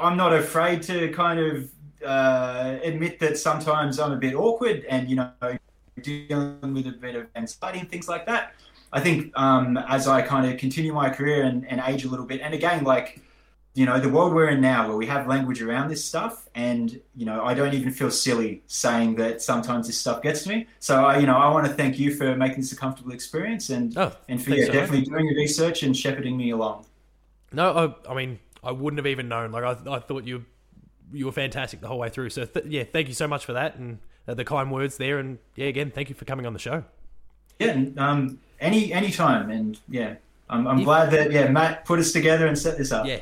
I'm not afraid to kind of uh, admit that sometimes I'm a bit awkward, and you know, dealing with a bit of anxiety and things like that. I think um, as I kind of continue my career and, and age a little bit, and again, like you know, the world we're in now where we have language around this stuff, and, you know, I don't even feel silly saying that sometimes this stuff gets to me. So, I, you know, I want to thank you for making this a comfortable experience and, oh, and for yeah, so definitely doing the research and shepherding me along. No, I, I, mean, I wouldn't have even known. Like, I, I thought you you were fantastic the whole way through. So, th- yeah, thank you so much for that and uh, the kind words there. And, yeah, again, thank you for coming on the show. Yeah, um, any any time. And, yeah, I'm, I'm glad that, yeah, Matt put us together and set this up. Yeah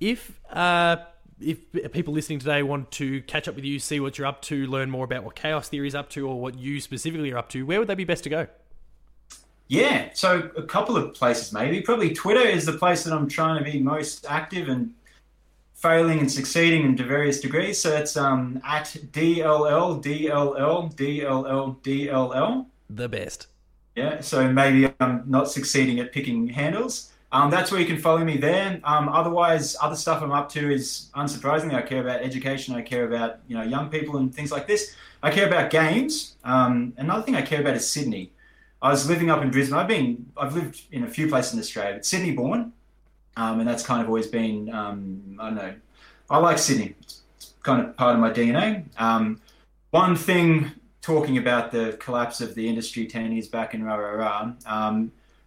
if uh, if people listening today want to catch up with you, see what you're up to, learn more about what Chaos Theory is up to, or what you specifically are up to, where would they be best to go? Yeah, so a couple of places maybe. Probably Twitter is the place that I'm trying to be most active and failing and succeeding in various degrees. So it's um, at DLL, DLL, DLL, DLL. The best. Yeah, so maybe I'm not succeeding at picking handles. Um, that's where you can follow me there. Um, otherwise, other stuff I'm up to is unsurprisingly, I care about education. I care about you know young people and things like this. I care about games. Um, another thing I care about is Sydney. I was living up in Brisbane. I've been I've lived in a few places in Australia, but Sydney born, um, and that's kind of always been um, I don't know. I like Sydney. It's kind of part of my DNA. Um, one thing talking about the collapse of the industry ten years back in rah rah rah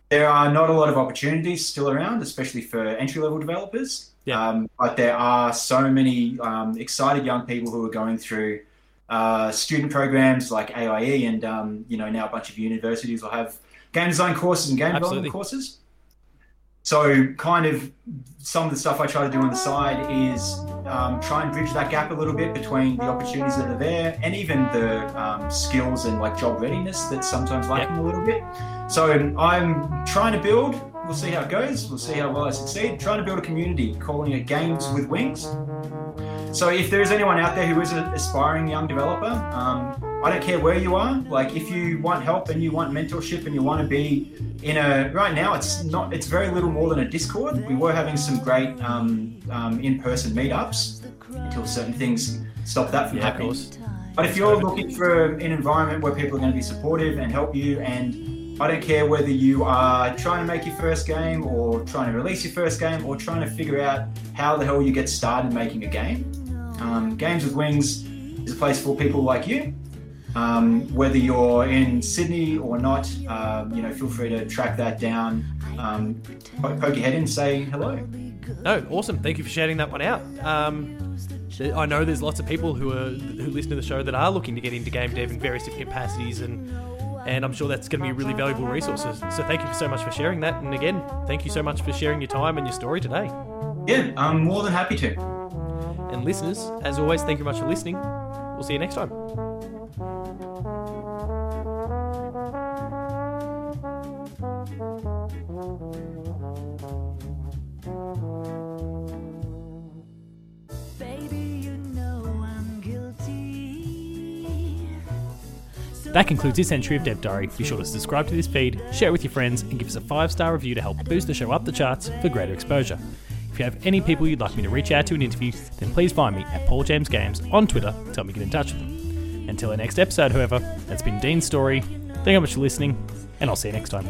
there are not a lot of opportunities still around, especially for entry level developers. Yeah. Um, but there are so many um, excited young people who are going through uh, student programs like AIE, and um, you know now a bunch of universities will have game design courses and game Absolutely. development courses. So kind of some of the stuff I try to do on the side is um, try and bridge that gap a little bit between the opportunities that are there and even the um, skills and like job readiness that's sometimes lacking yep. a little bit. So I'm trying to build. We'll see how it goes. We'll see how well I succeed. Trying to build a community, calling it Games with Wings. So if there is anyone out there who is an aspiring young developer, um, I don't care where you are. Like if you want help and you want mentorship and you want to be in a right now, it's not. It's very little more than a Discord. We were having some great um, um, in-person meetups until certain things stop that from yeah, happening. But if you're looking for an environment where people are going to be supportive and help you, and I don't care whether you are trying to make your first game or trying to release your first game or trying to figure out how the hell you get started making a game. Um, Games with Wings is a place for people like you um, whether you're in Sydney or not, um, you know, feel free to track that down. Um, poke your head in, say hello. No, awesome. Thank you for shouting that one out. Um, I know there's lots of people who are who listen to the show that are looking to get into game dev in various different capacities, and and I'm sure that's going to be a really valuable resource. So thank you so much for sharing that, and again, thank you so much for sharing your time and your story today. Yeah, I'm more than happy to. And listeners, as always, thank you very much for listening. We'll see you next time. That concludes this entry of Dev Diary. Be sure to subscribe to this feed, share it with your friends, and give us a five star review to help boost the show up the charts for greater exposure. If you have any people you'd like me to reach out to and interview, then please find me at Paul James Games on Twitter to help me get in touch with them. Until our next episode, however, that's been Dean's story. Thank you very much for listening, and I'll see you next time.